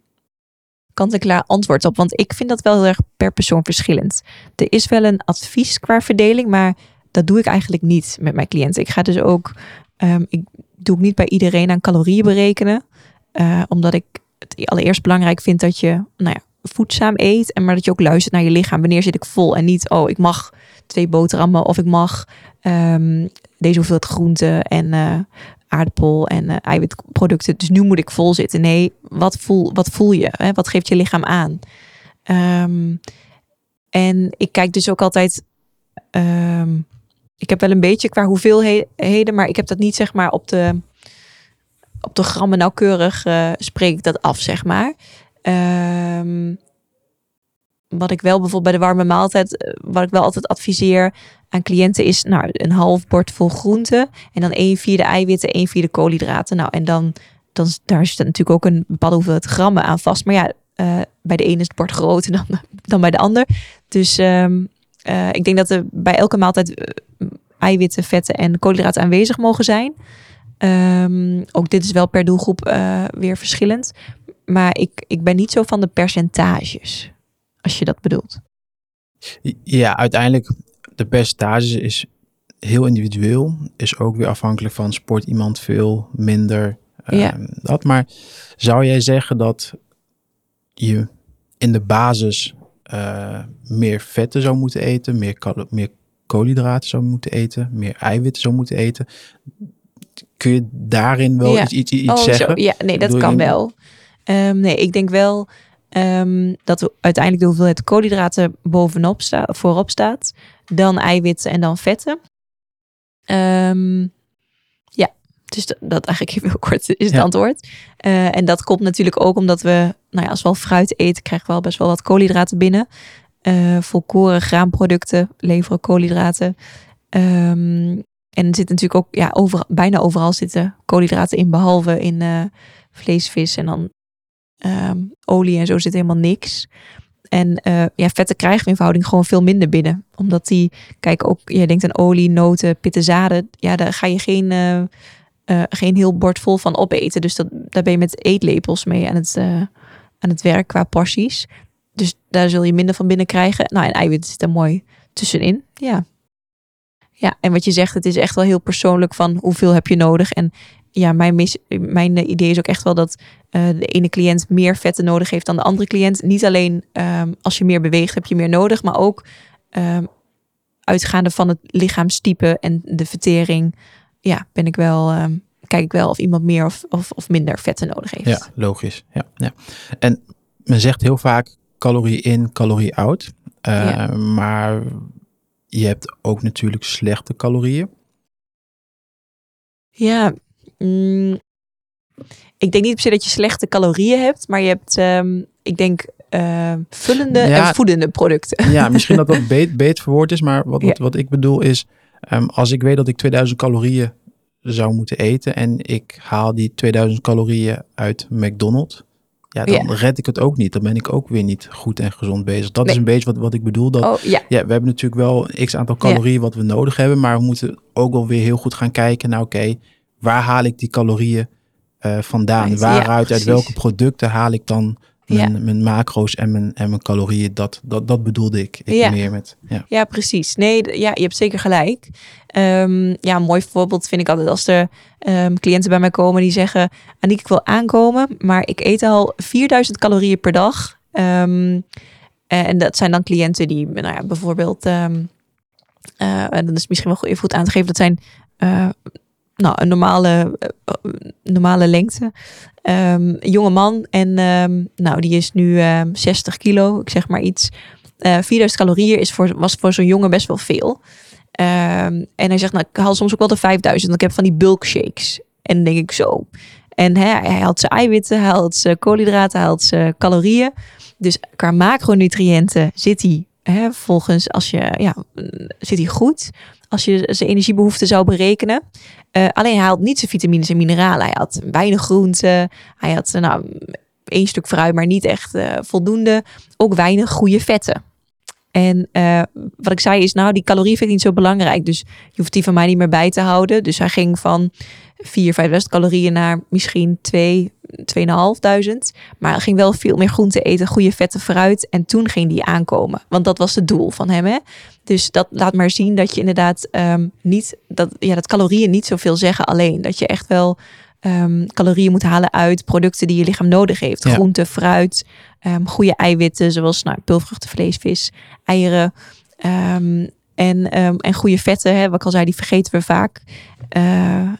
Speaker 2: kant-en-klaar antwoord op. Want ik vind dat wel heel erg per persoon verschillend. Er is wel een advies qua verdeling, maar dat doe ik eigenlijk niet met mijn cliënten. Ik ga dus ook, um, ik doe ook niet bij iedereen aan calorieën berekenen. Uh, omdat ik het allereerst belangrijk vind dat je nou ja, voedzaam eet. En maar dat je ook luistert naar je lichaam. Wanneer zit ik vol? En niet, oh, ik mag twee boterhammen of ik mag um, deze hoeveelheid groenten en uh, aardappel en uh, eiwitproducten. Dus nu moet ik vol zitten. Nee, wat voel, wat voel je? Hè? Wat geeft je lichaam aan? Um, en ik kijk dus ook altijd. Um, ik heb wel een beetje qua hoeveelheden, maar ik heb dat niet zeg maar op de, op de grammen nauwkeurig uh, spreek ik dat af, zeg maar. Um, wat ik wel bijvoorbeeld bij de warme maaltijd, wat ik wel altijd adviseer, aan cliënten is nou, een half bord vol groenten. En dan een vierde eiwitten, één vierde koolhydraten. Nou, en dan, dan daar zit natuurlijk ook een bepaalde hoeveelheid grammen aan vast. Maar ja, uh, bij de ene is het bord groter dan, dan bij de ander. Dus um, uh, ik denk dat er bij elke maaltijd eiwitten, vetten en koolhydraten aanwezig mogen zijn. Um, ook dit is wel per doelgroep weer verschillend. Maar ik, ik ben niet zo van de percentages, als je dat bedoelt.
Speaker 1: Ja, uiteindelijk de percentage is heel individueel. Is ook weer afhankelijk van sport iemand veel minder.
Speaker 2: Ja.
Speaker 1: Uh, dat. Maar zou jij zeggen dat je in de basis uh, meer vetten zou moeten eten, meer, meer koolhydraten zou moeten eten, meer eiwitten zou moeten eten? Kun je daarin wel
Speaker 2: ja.
Speaker 1: iets, iets, iets
Speaker 2: oh,
Speaker 1: zeggen?
Speaker 2: Zo. Ja, nee, dat kan wel. Um, nee, ik denk wel um, dat uiteindelijk de hoeveelheid koolhydraten bovenop sta voorop staat dan eiwitten en dan vetten. Um, ja, dus dat, dat eigenlijk heel kort is het
Speaker 1: Ja.
Speaker 2: antwoord. Uh, en dat komt natuurlijk ook omdat we, nou ja, als we al fruit eten, krijgen we al best wel wat koolhydraten binnen. Uh, volkoren graanproducten leveren koolhydraten. Um, en er zit natuurlijk ook, ja, over, bijna overal zitten koolhydraten in, behalve in uh, vlees, vis en dan um, olie en zo zit helemaal niks. En uh, ja, vetten krijgen we in verhouding gewoon veel minder binnen. Omdat die, kijk ook, je denkt aan olie, noten, pitte zaden. Ja, daar ga je geen, uh, uh, geen heel bord vol van opeten. Dus dat, daar ben je met eetlepels mee aan het, aan het werk qua porties. Dus daar zul je minder van binnen krijgen. Nou, en eiwit zit er mooi tussenin. Ja. Ja, en wat je zegt, het is echt wel heel persoonlijk van hoeveel heb je nodig. En ja, mijn, mis, mijn idee is ook echt wel dat eh, de ene cliënt meer vetten nodig heeft dan de andere cliënt. Niet alleen ehm, als je meer beweegt heb je meer nodig, maar ook ehm, uitgaande van het lichaamstype en de vertering, ja, ben ik wel, ehm, kijk ik wel of iemand meer of, of, of minder vetten nodig heeft.
Speaker 1: Ja, logisch. Ja, ja. En men zegt heel vaak calorie in, calorie out. Uh,
Speaker 2: Ja.
Speaker 1: Maar je hebt ook natuurlijk slechte calorieën.
Speaker 2: Ja, mm, ik denk niet per se dat je slechte calorieën hebt, maar je hebt, ehm, ik denk, eh, vullende
Speaker 1: Ja.
Speaker 2: en voedende producten.
Speaker 1: Ja, misschien dat dat beet, beet verwoord is, maar wat, wat, wat ik bedoel is, ehm, als ik weet dat ik 2000 calorieën zou moeten eten en ik haal die 2000 calorieën uit McDonald's, ja, dan
Speaker 2: Ja.
Speaker 1: red ik het ook niet. Dan ben ik ook weer niet goed en gezond bezig. Dat is een beetje wat, wat ik bedoel. Dat,
Speaker 2: Oh ja,
Speaker 1: Ja, we hebben natuurlijk wel een x aantal calorieën wat we nodig hebben, maar we moeten ook wel weer heel goed gaan kijken naar, oké, waar haal ik die calorieën eh, vandaan?
Speaker 2: Ja,
Speaker 1: Waaruit, uit welke producten haal ik dan mijn,
Speaker 2: Ja.
Speaker 1: mijn macro's en mijn, en mijn calorieën? Dat, dat, dat bedoelde ik, ik
Speaker 2: Ja.
Speaker 1: meer met. Ja.
Speaker 2: ja, precies. Nee, ja, je hebt zeker gelijk. Ehm, ja, een mooi voorbeeld vind ik altijd als er ehm, cliënten bij mij komen die zeggen, Aniek, ik wil aankomen, maar ik eet al 4000 calorieën per dag. Ehm, en dat zijn dan cliënten die, nou ja, bijvoorbeeld, eh, en dan is het misschien wel goed- even goed aan te geven, dat zijn eh, nou, een normale, eh, normale lengte. Ehm, een jonge man en ehm, nou, die is nu ehm 60 kilo, ik zeg maar iets. Eh 4000 calorieën is voor, was voor zo'n jongen best wel veel. Ehm, en hij zegt, nou, ik haal soms ook wel de 5000, want ik heb van die bulk shakes. En dan denk ik zo. En hij haalt zijn eiwitten, hij haalt zijn koolhydraten, hij haalt zijn calorieën. Dus qua macronutriënten zit hij volgens, als je, ja, zit hij goed. Als je zijn energiebehoeften zou berekenen. Eh, alleen hij haalt niet zijn vitamines en mineralen. Hij had weinig groenten. Hij had eh, nou, één stuk fruit, maar niet echt eh, voldoende. Ook weinig goede vetten. En wat ik zei is, nou, die calorieën vind ik niet zo belangrijk. Dus je hoeft die van mij niet meer bij te houden. Dus hij ging van 4, 5 calorieën naar misschien 2, 2.500. Maar ging wel veel meer groente eten, goede vetten fruit. En toen ging die aankomen. Want dat was het doel van hem. Hè? Dus dat laat maar zien dat je inderdaad ehm, niet, dat, ja, dat calorieën niet zoveel zeggen alleen. Dat je echt wel ehm, calorieën moet halen uit producten die je lichaam nodig heeft.
Speaker 1: Ja.
Speaker 2: Groente, fruit, ehm, goede eiwitten, zoals nou, pulvruchten, vlees, vis, eieren. en, en goede vetten, hè, wat ik al zei, die vergeten we vaak. Eh,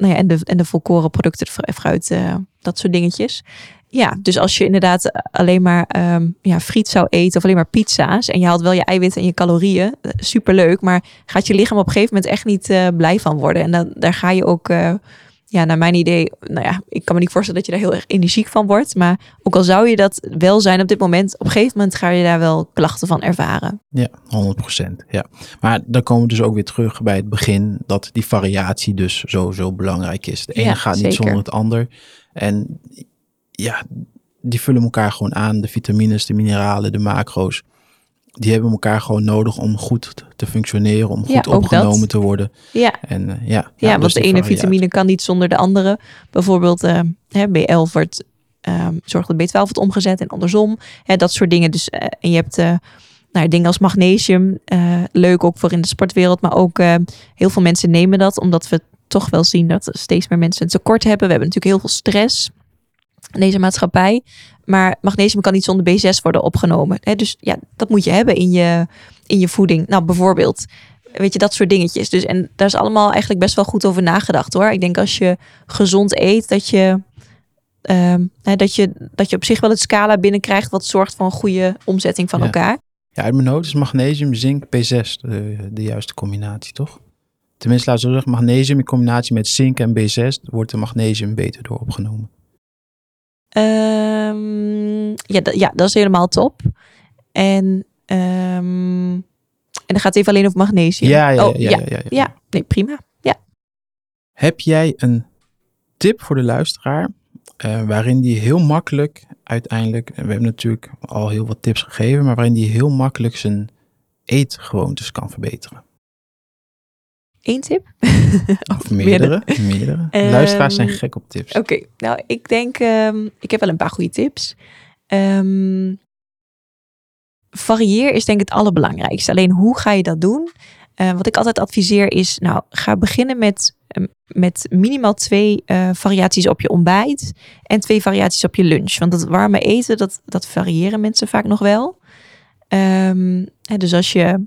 Speaker 2: nou ja, en, de, en de volkoren producten, fru- fruit, eh, dat soort dingetjes. Ja, dus als je inderdaad alleen maar ehm, ja, friet zou eten of alleen maar pizza's en je haalt wel je eiwitten en je calorieën, eh, superleuk, maar gaat je lichaam op een gegeven moment echt niet eh, blij van worden. En dan, daar ga je ook, eh, ja, naar mijn idee, nou ja, ik kan me niet voorstellen dat je daar heel erg energiek van wordt, maar ook al zou je dat wel zijn op dit moment, op een gegeven moment ga je daar wel klachten van ervaren.
Speaker 1: Ja, 100%. Ja. Maar dan komen we dus ook weer terug bij het begin dat die variatie dus zo, zo belangrijk is. De ene
Speaker 2: Ja,
Speaker 1: gaat niet
Speaker 2: zeker.
Speaker 1: zonder het ander. En ja, die vullen elkaar gewoon aan. De vitamines, de mineralen, de macro's. Die hebben elkaar gewoon nodig om goed te functioneren, om goed opgenomen
Speaker 2: dat.
Speaker 1: te worden.
Speaker 2: Ja,
Speaker 1: En eh, ja,
Speaker 2: Ja,
Speaker 1: dus
Speaker 2: want de
Speaker 1: die
Speaker 2: ene vitamine kan niet zonder de andere. Bijvoorbeeld eh, hè, B11 wordt, ehm zorgt dat B12 wordt omgezet en andersom. Hè, dat soort dingen. Dus, eh, en je hebt nou, dingen als magnesium. leuk ook voor in de sportwereld. Maar ook heel veel mensen nemen dat. Omdat we toch wel zien dat steeds meer mensen een tekort hebben. We hebben natuurlijk heel veel stress deze maatschappij. Maar magnesium kan niet zonder B6 worden opgenomen. Hè, dus ja, dat moet je hebben in je, in je voeding. Nou, bijvoorbeeld Weet je, dat soort dingetjes. Dus en daar is allemaal eigenlijk best wel goed over nagedacht hoor. Ik denk als je gezond eet, dat je, ehm, hè, dat je, dat je op zich wel het scala binnenkrijgt wat zorgt voor een goede omzetting van
Speaker 1: Ja.
Speaker 2: elkaar.
Speaker 1: Ja, uit mijn hoofd is magnesium, zink, P6 de, de juiste combinatie, toch? Tenminste, laten we zeggen, magnesium in combinatie met zink en B6 wordt de magnesium beter door opgenomen.
Speaker 2: Ehm, ja, dat, ja, dat is helemaal top. En, ehm, en dan gaat het even alleen over magnesium.
Speaker 1: Ja, ja,
Speaker 2: Oh,
Speaker 1: ja, ja, ja,
Speaker 2: nee, prima. Ja.
Speaker 1: Heb jij een tip voor de luisteraar eh, waarin die heel makkelijk uiteindelijk, en we hebben natuurlijk al heel wat tips gegeven, maar waarin die heel makkelijk zijn eetgewoontes kan verbeteren?
Speaker 2: Eén tip?
Speaker 1: Of meerdere? meerdere.
Speaker 2: Ehm,
Speaker 1: Luisteraars zijn gek op tips.
Speaker 2: Oké, nou ik denk, ehm, ik heb wel een paar goede tips. Ehm, varieer is denk ik het allerbelangrijkste. Alleen hoe ga je dat doen? eh, wat ik altijd adviseer is, nou, ga beginnen met, met minimaal twee eh, variaties op je ontbijt en twee variaties op je lunch. Want dat warme eten, dat, dat variëren mensen vaak nog wel. Ehm, hè, dus als je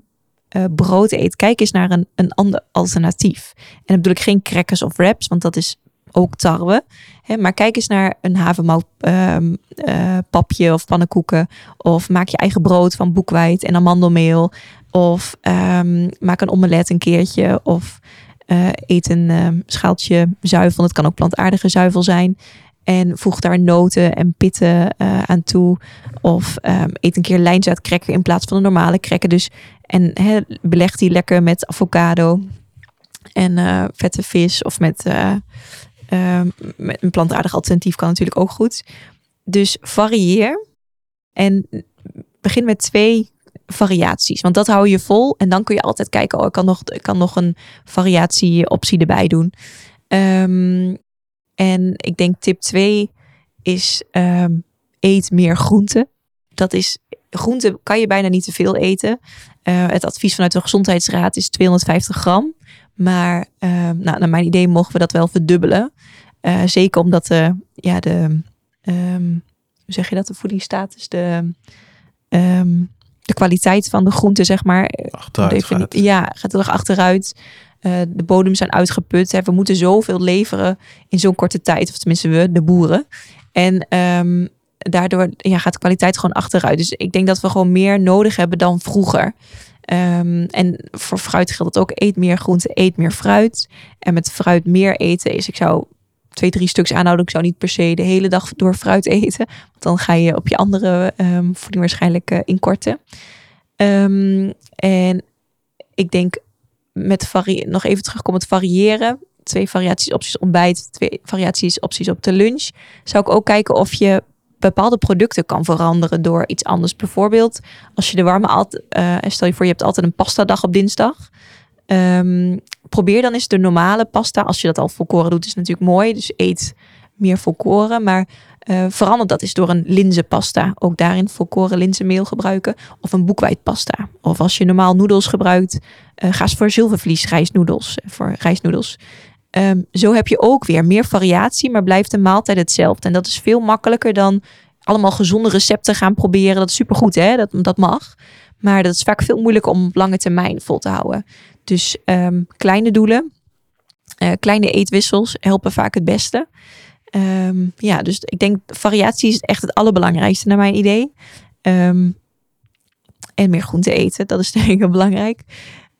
Speaker 2: eh, brood eet, kijk eens naar een, een ander alternatief. En dan bedoel ik geen crackers of wraps, want dat is ook tarwe. Hè, maar kijk eens naar een havermout ehm, eh, of pannenkoeken. Of maak je eigen brood van boekweit en amandelmeel. Of ehm, maak een omelet een keertje. Of eh, eet een ehm, schaaltje zuivel. Het kan ook plantaardige zuivel zijn. En voeg daar noten en pitten eh, aan toe. Of ehm, eet een keer lijnzaatkrekker in plaats van een normale krekker. Dus, en beleg die lekker met avocado en eh, vette vis. Of met, eh, ehm, met een plantaardig alternatief kan natuurlijk ook goed. Dus varieer. En begin met twee variaties. Want dat hou je vol. En dan kun je altijd kijken, oh, ik kan nog, ik kan nog een variatieoptie erbij doen. Ehm, en ik denk tip 2 is ehm, eet meer groenten. Dat is, groenten kan je bijna niet te veel eten. Eh, het advies vanuit de gezondheidsraad is 250 gram. Maar ehm, nou, naar mijn idee mogen we dat wel verdubbelen. Eh, zeker omdat de, ja, de, ehm, hoe zeg je dat, de voedingsstatus, de, de kwaliteit van de groenten, zeg maar,
Speaker 1: Achteruit gaat.
Speaker 2: Ja, gaat heel erg achteruit. Eh, de bodems zijn uitgeput. Hè. We moeten zoveel leveren in zo'n korte tijd. Of tenminste we, de boeren. En ehm, daardoor ja, gaat de kwaliteit gewoon achteruit. Dus ik denk dat we gewoon meer nodig hebben dan vroeger. Ehm, en voor fruit geldt het ook. Eet meer groente, eet meer fruit. En met fruit meer eten is, ik zou twee, drie stuks aanhouden. Ik zou niet per se de hele dag door fruit eten. Want dan ga je op je andere ehm, voeding waarschijnlijk eh, inkorten. En ik denk met nog even terugkomen het variëren. Twee variaties opties ontbijt, twee variaties opties op de lunch. Zou ik ook kijken of je bepaalde producten kan veranderen door iets anders. Bijvoorbeeld als je de warme altijd, eh, stel je voor je hebt altijd een pasta dag op dinsdag. Ehm, probeer dan eens de normale pasta. Als je dat al volkoren doet, is natuurlijk mooi. Dus eet meer volkoren. Maar eh, verander dat eens door een linzenpasta. Ook daarin volkoren linzenmeel gebruiken. Of een boekwijdpasta. Of als je normaal noedels gebruikt, eh, ga eens voor zilvervlies rijstnoedels. eh, Voor rijstnoedels. Ehm, zo heb je ook weer meer variatie, maar blijft de maaltijd hetzelfde. En dat is veel makkelijker dan allemaal gezonde recepten gaan proberen. Dat is supergoed, hè? Dat, dat mag. Maar dat is vaak veel moeilijker om op lange termijn vol te houden. Dus ehm, kleine doelen, kleine eetwissels helpen vaak het beste. Ehm, ja, dus ik denk variatie is echt het allerbelangrijkste naar mijn idee. Ehm, en meer groente eten, dat is denk ik heel belangrijk.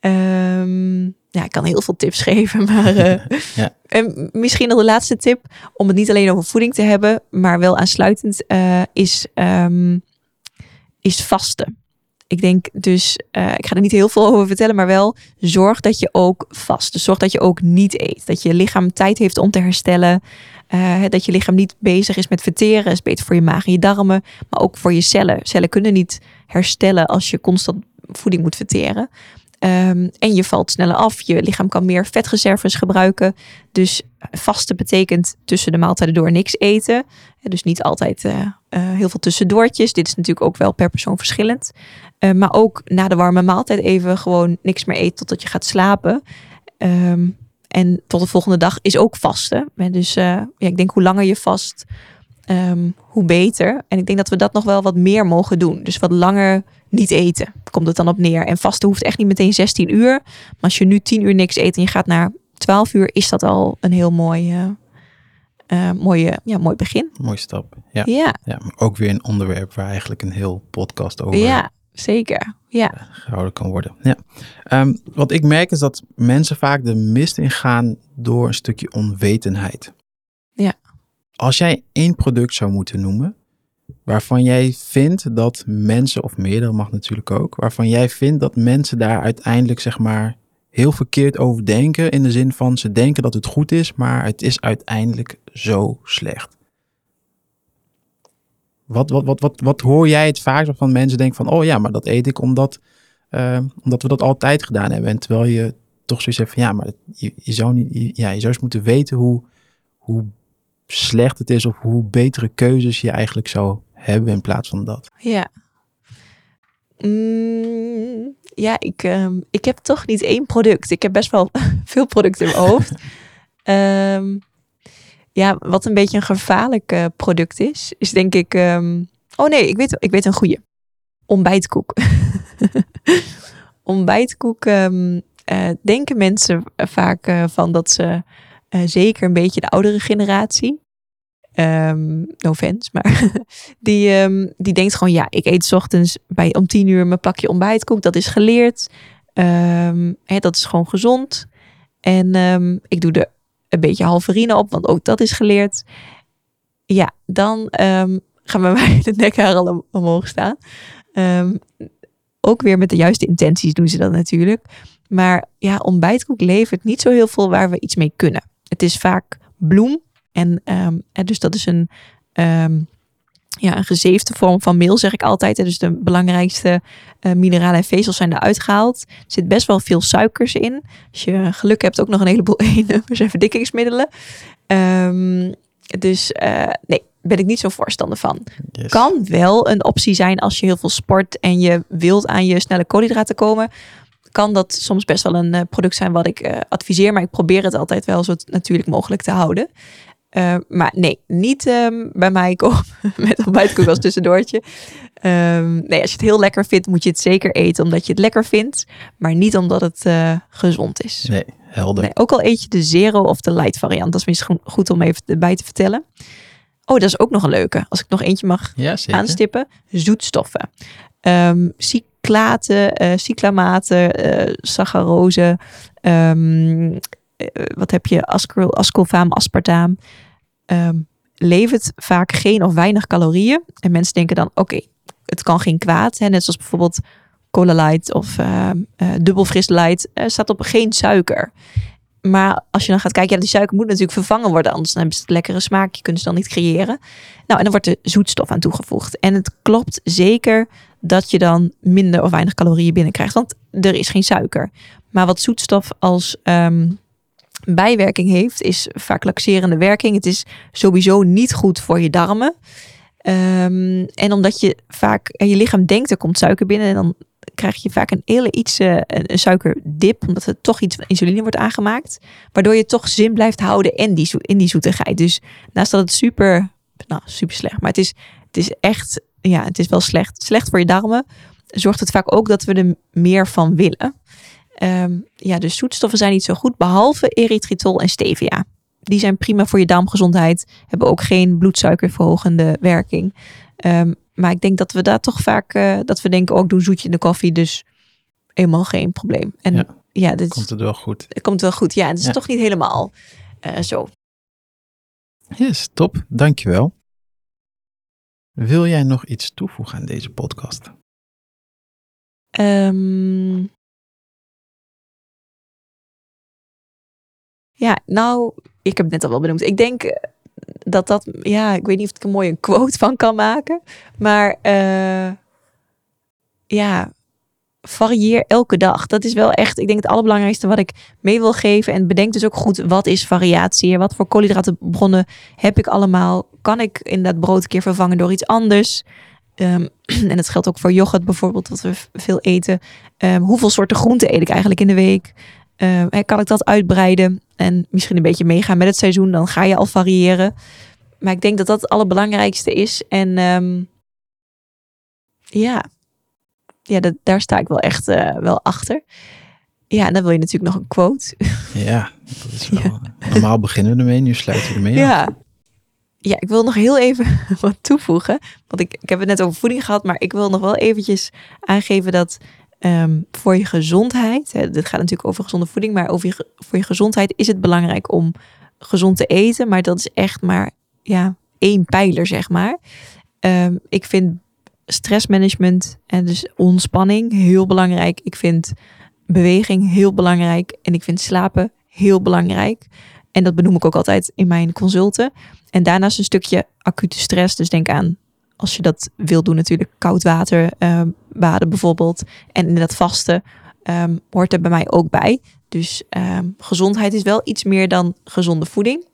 Speaker 2: Ehm, ja, ik kan heel veel tips geven, maar eh,
Speaker 1: Ja.
Speaker 2: en misschien nog de laatste tip om het niet alleen over voeding te hebben, maar wel aansluitend eh, is, is vasten. Ik denk dus, eh, ik ga er niet heel veel over vertellen, maar wel zorg dat je ook vast. Dus zorg dat je ook niet eet. Dat je lichaam tijd heeft om te herstellen. Eh, dat je lichaam niet bezig is met verteren. is beter voor je maag en je darmen, maar ook voor je cellen. Cellen kunnen niet herstellen als je constant voeding moet verteren. Ehm, en je valt sneller af. Je lichaam kan meer vetreserves gebruiken. Dus vasten betekent tussen de maaltijden door niks eten. Eh, Dus niet altijd eh, heel veel tussendoortjes. Dit is natuurlijk ook wel per persoon verschillend. Maar ook na de warme maaltijd even gewoon niks meer eten totdat je gaat slapen. Ehm, en tot de volgende dag is ook vasten. En dus eh, ja, ik denk hoe langer je vast, ehm, hoe beter. En ik denk dat we dat nog wel wat meer mogen doen. Dus wat langer niet eten, komt het dan op neer. En vasten hoeft echt niet meteen 16 uur. Maar als je nu 10 uur niks eet en je gaat naar 12 uur, is dat al een heel mooi, eh, eh, mooie, ja, mooi begin.
Speaker 1: Mooie stap. Ja.
Speaker 2: Ja,
Speaker 1: ja, maar ook weer een onderwerp waar eigenlijk een heel podcast over
Speaker 2: ja zeker. Ja,
Speaker 1: gehouden kan worden. Ja. Ehm, wat ik merk is dat mensen vaak de mist ingaan door een stukje onwetendheid.
Speaker 2: Ja.
Speaker 1: Als jij één product zou moeten noemen, waarvan jij vindt dat mensen, of meerdere mag natuurlijk ook, waarvan jij vindt dat mensen daar uiteindelijk zeg maar heel verkeerd over denken, in de zin van ze denken dat het goed is, maar het is uiteindelijk zo slecht. Wat, wat, wat, wat, wat hoor jij het vaak van mensen denken van, oh ja, maar dat eet ik omdat, eh, omdat we dat altijd gedaan hebben. En terwijl je toch zoiets hebt van, ja, maar je, je, zou, niet, ja, je zou eens moeten weten hoe, hoe slecht het is of hoe betere keuzes je eigenlijk zou hebben in plaats van dat.
Speaker 2: ja. Mm, ja, ik, ehm, ik heb toch niet één product. Ik heb best wel veel producten in mijn hoofd. Ehm, ja, wat een beetje een gevaarlijk eh, product is, is denk ik. ehm, oh nee, ik weet, ik weet een goede. Ontbijtkoek. Ontbijtkoek ehm, eh, denken mensen vaak eh, van dat ze zeker een beetje de oudere generatie. ehm, no maar die, die denkt gewoon, ja, ik eet ochtends bij, om tien uur mijn pakje ontbijtkoek. Dat is geleerd. Hè, dat is gewoon gezond. En ik doe er een beetje halverine op, want ook dat is geleerd. Ja, dan ehm, gaan bij mij de nekhaar al om- omhoog staan. Ehm, ook weer met de juiste intenties doen ze dat natuurlijk. Maar ja, ontbijtkoek levert niet zo heel veel waar we iets mee kunnen. Het is vaak bloem. En ehm, dus dat is een, ja, een gezeefde vorm van meel, zeg ik altijd. Dus de belangrijkste eh, mineralen en vezels zijn eruit gehaald. Er zit best wel veel suikers in. Als je geluk hebt, ook nog een heleboel E-nummers en verdikkingsmiddelen. Ehm, dus eh, nee, ben ik niet zo voorstander van.
Speaker 1: Yes.
Speaker 2: Kan wel een optie zijn als je heel veel sport en je wilt aan je snelle koolhydraten komen. Kan dat soms best wel een eh, product zijn wat ik adviseer, maar ik probeer het altijd wel zo natuurlijk mogelijk te houden. Eh, maar nee, niet ehm, bij mij komen met ontbijtkoek als tussendoortje. Ehm, nee, als je het heel lekker vindt, moet je het zeker eten omdat je het lekker vindt. Maar niet omdat het eh, gezond is.
Speaker 1: Nee, helder.
Speaker 2: Nee, ook al eet je de zero of de light variant. Dat is misschien goed om even erbij te vertellen. Oh, dat is ook nog een leuke. Als ik nog eentje mag
Speaker 1: Ja,
Speaker 2: aanstippen. Zoetstoffen. Ehm cyclaten, eh, cyclamaten, eh saccharose. ehm, wat heb je? Ascolfaam, aspartaam. Ehm, levert vaak geen of weinig calorieën. En mensen denken dan, oké, het kan geen kwaad. Hè? Net zoals bijvoorbeeld Cola Light of eh, Dubbel Fris Light. eh, staat op geen suiker. Maar als je dan gaat kijken, ja, die suiker moet natuurlijk vervangen worden. Anders dan hebben ze het lekkere smaakje, kunnen ze dan niet creëren. Nou, en dan wordt er zoetstof aan toegevoegd. En het klopt zeker dat je dan minder of weinig calorieën binnenkrijgt. Want er is geen suiker. Maar wat zoetstof als ehm, bijwerking heeft, is vaak laxerende werking. Het is sowieso niet goed voor je darmen. Ehm, en omdat je vaak, en je lichaam denkt er komt suiker binnen. En dan krijg je vaak een hele iets, eh, een, suikerdip. Omdat er toch iets insuline wordt aangemaakt. Waardoor je toch zin blijft houden in die, in die zoetigheid. Dus naast dat het super, nou super slecht. Maar het is, het is echt, ja, het is wel slecht. Slecht voor je darmen. Zorgt het vaak ook dat we er meer van willen. Ehm, ja, dus zoetstoffen zijn niet zo goed. Behalve erythritol en stevia. Die zijn prima voor je darmgezondheid. Hebben ook geen bloedsuikerverhogende werking. Ehm, maar ik denk dat we daar toch vaak, eh, dat we denken, ook doen zoetje in de koffie. Dus helemaal geen probleem. En
Speaker 1: Ja.
Speaker 2: ja, dit
Speaker 1: Komt het wel goed.
Speaker 2: het komt wel goed. Ja, het is
Speaker 1: Ja.
Speaker 2: toch niet helemaal eh, zo.
Speaker 1: Yes, top. Dankjewel. Wil jij nog iets toevoegen aan deze podcast?
Speaker 2: Ehm, ja, nou, ik heb het net al wel benoemd. Ik denk eh, dat dat, ja, ik weet niet of ik een mooie quote van kan maken. Maar eh, ja, varieer elke dag. Dat is wel echt, ik denk het allerbelangrijkste wat ik mee wil geven. En bedenk dus ook goed, wat is variatie? Wat voor koolhydratenbronnen heb ik allemaal? Kan ik inderdaad brood een keer vervangen door iets anders? Ehm, en dat geldt ook voor yoghurt bijvoorbeeld, wat we veel eten. Ehm, hoeveel soorten groenten eet ik eigenlijk in de week? Ehm, kan ik dat uitbreiden? En misschien een beetje meegaan met het seizoen, dan ga je al variëren. Maar ik denk dat dat het allerbelangrijkste is. En ehm, ja, ja dat, daar sta ik wel echt eh, wel achter. Ja, en dan wil je natuurlijk nog een quote.
Speaker 1: Ja, dat is wel. Normaal beginnen we ermee, nu sluiten we ermee af.
Speaker 2: Ja. Ja, ik wil nog heel even wat toevoegen. Want ik, ik heb het net over voeding gehad, maar ik wil nog wel eventjes aangeven dat ehm, voor je gezondheid, hè, dit gaat natuurlijk over gezonde voeding, maar over voor je gezondheid is het belangrijk om gezond te eten. Maar dat is echt maar ja, één pijler, zeg maar. Ehm, ik vind stressmanagement en dus ontspanning heel belangrijk. Ik vind beweging heel belangrijk. En ik vind slapen heel belangrijk. En dat benoem ik ook altijd in mijn consulten. En daarnaast een stukje acute stress. Dus denk aan, als je dat wil doen natuurlijk, koud water ehm, baden bijvoorbeeld. En inderdaad vasten ehm, hoort er bij mij ook bij. Dus ehm, gezondheid is wel iets meer dan gezonde voeding.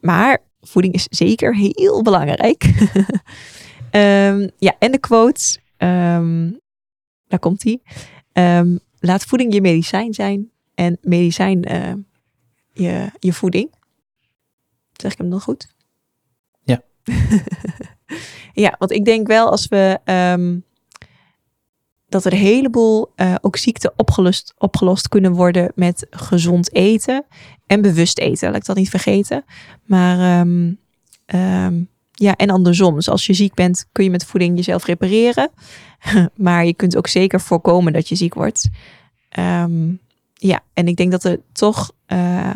Speaker 2: Maar voeding is zeker heel belangrijk. Ja, en de quotes. Daar komt. Ehm, laat voeding je medicijn zijn en medicijn eh, je, je voeding. Zeg ik hem dan goed?
Speaker 1: Ja.
Speaker 2: want ik denk wel als we ehm, dat er een heleboel uh, ook ziekten opgelost, opgelost kunnen worden met gezond eten en bewust eten. Laat ik dat niet vergeten. Maar um, um, ja, en andersom. Dus als je ziek bent, kun je met voeding jezelf repareren. maar je kunt ook zeker voorkomen dat je ziek wordt. ja, en ik denk dat er toch. Uh,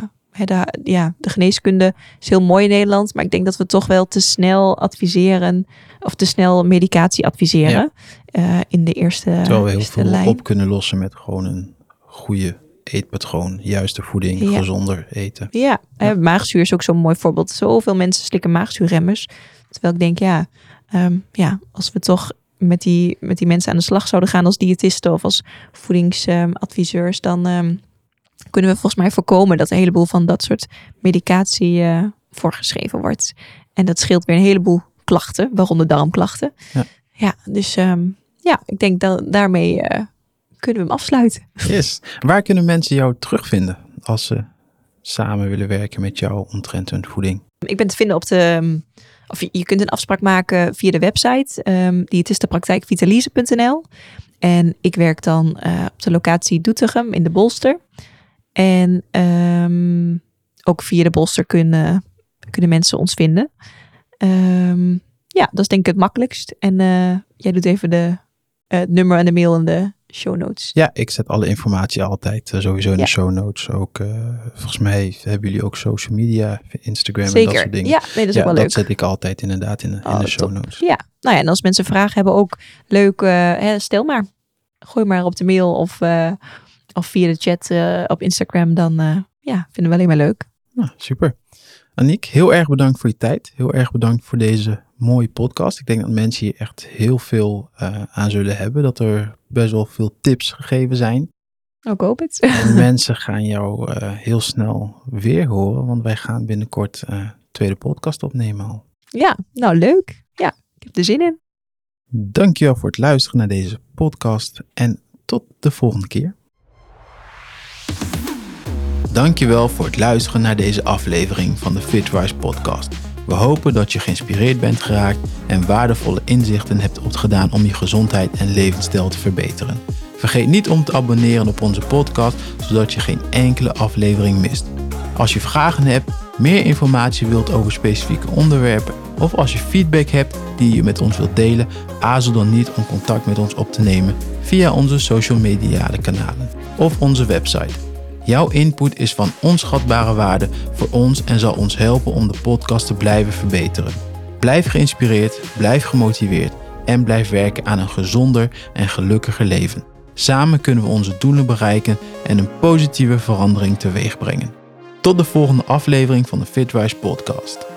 Speaker 2: de, ja, de geneeskunde is heel mooi in Nederland, maar ik denk dat we toch wel te snel adviseren of te snel medicatie adviseren ja. uh, in de eerste.
Speaker 1: Terwijl we heel veel
Speaker 2: lijn.
Speaker 1: op kunnen lossen met gewoon een goede eetpatroon, juiste voeding,
Speaker 2: Ja.
Speaker 1: gezonder eten.
Speaker 2: Ja,
Speaker 1: Ja.
Speaker 2: eh, maagzuur is ook zo'n mooi voorbeeld. Zoveel mensen slikken maagzuurremmers. Terwijl ik denk, ja, ehm, ja als we toch met die, met die mensen aan de slag zouden gaan als diëtisten of als voedingsadviseurs, dan ehm, kunnen we volgens mij voorkomen dat een heleboel van dat soort medicatie eh, voorgeschreven wordt. En dat scheelt weer een heleboel klachten, waaronder darmklachten.
Speaker 1: Ja.
Speaker 2: ja dus ehm, ja, ik denk dat daarmee eh, kunnen we hem afsluiten.
Speaker 1: Yes. Waar kunnen mensen jou terugvinden als ze samen willen werken met jou omtrent hun voeding?
Speaker 2: Ik ben te vinden op de. Of je, kunt een afspraak maken via de website. Um, diëtistenpraktijk vitalize.nl. En ik werk dan uh, op de locatie Doetinchem in de Bolster. En um, ook via de Bolster kunnen, kunnen mensen ons vinden. Um, ja, dat is denk ik het makkelijkst. En uh, jij doet even de, uh, het nummer en de mail in de show notes.
Speaker 1: Ja, ik zet alle informatie altijd uh, sowieso in ja. de show notes. Ook volgens mij hebben jullie ook social media, Instagram
Speaker 2: Zeker.
Speaker 1: en dat soort dingen.
Speaker 2: Ja, nee, dat is
Speaker 1: ja,
Speaker 2: ook wel
Speaker 1: dat
Speaker 2: leuk.
Speaker 1: zet ik altijd inderdaad in de,
Speaker 2: Oh,
Speaker 1: in de show
Speaker 2: top.
Speaker 1: notes.
Speaker 2: Ja, nou ja, en als mensen vragen hebben ook leuk, hè, stel maar. Gooi maar op de mail of, of via de chat uh, op Instagram. Dan ja, vinden we alleen maar leuk.
Speaker 1: Nou, super. Aniek, heel erg bedankt voor je tijd. Heel erg bedankt voor deze mooie podcast. Ik denk dat mensen hier echt heel veel uh, aan zullen hebben. Dat er best wel veel tips gegeven zijn.
Speaker 2: Ook hoop het.
Speaker 1: En mensen gaan jou uh, heel snel weer horen, want wij gaan binnenkort uh, tweede podcast opnemen al.
Speaker 2: Ja, nou leuk. Ja, ik heb er zin in.
Speaker 1: Dankjewel voor het luisteren naar deze podcast en tot de volgende keer. Dankjewel voor het luisteren naar deze aflevering van de FitRise podcast. We hopen dat je geïnspireerd bent geraakt en waardevolle inzichten hebt opgedaan om je gezondheid en levensstijl te verbeteren. Vergeet niet om te abonneren op onze podcast, zodat je geen enkele aflevering mist. Als je vragen hebt, meer informatie wilt over specifieke onderwerpen of als je feedback hebt die je met ons wilt delen, aarzel dan niet om contact met ons op te nemen via onze social media kanalen of onze website. Jouw input is van onschatbare waarde voor ons en zal ons helpen om de podcast te blijven verbeteren. Blijf geïnspireerd, blijf gemotiveerd en blijf werken aan een gezonder en gelukkiger leven. Samen kunnen we onze doelen bereiken en een positieve verandering teweeg brengen. Tot de volgende aflevering van de FitRise podcast.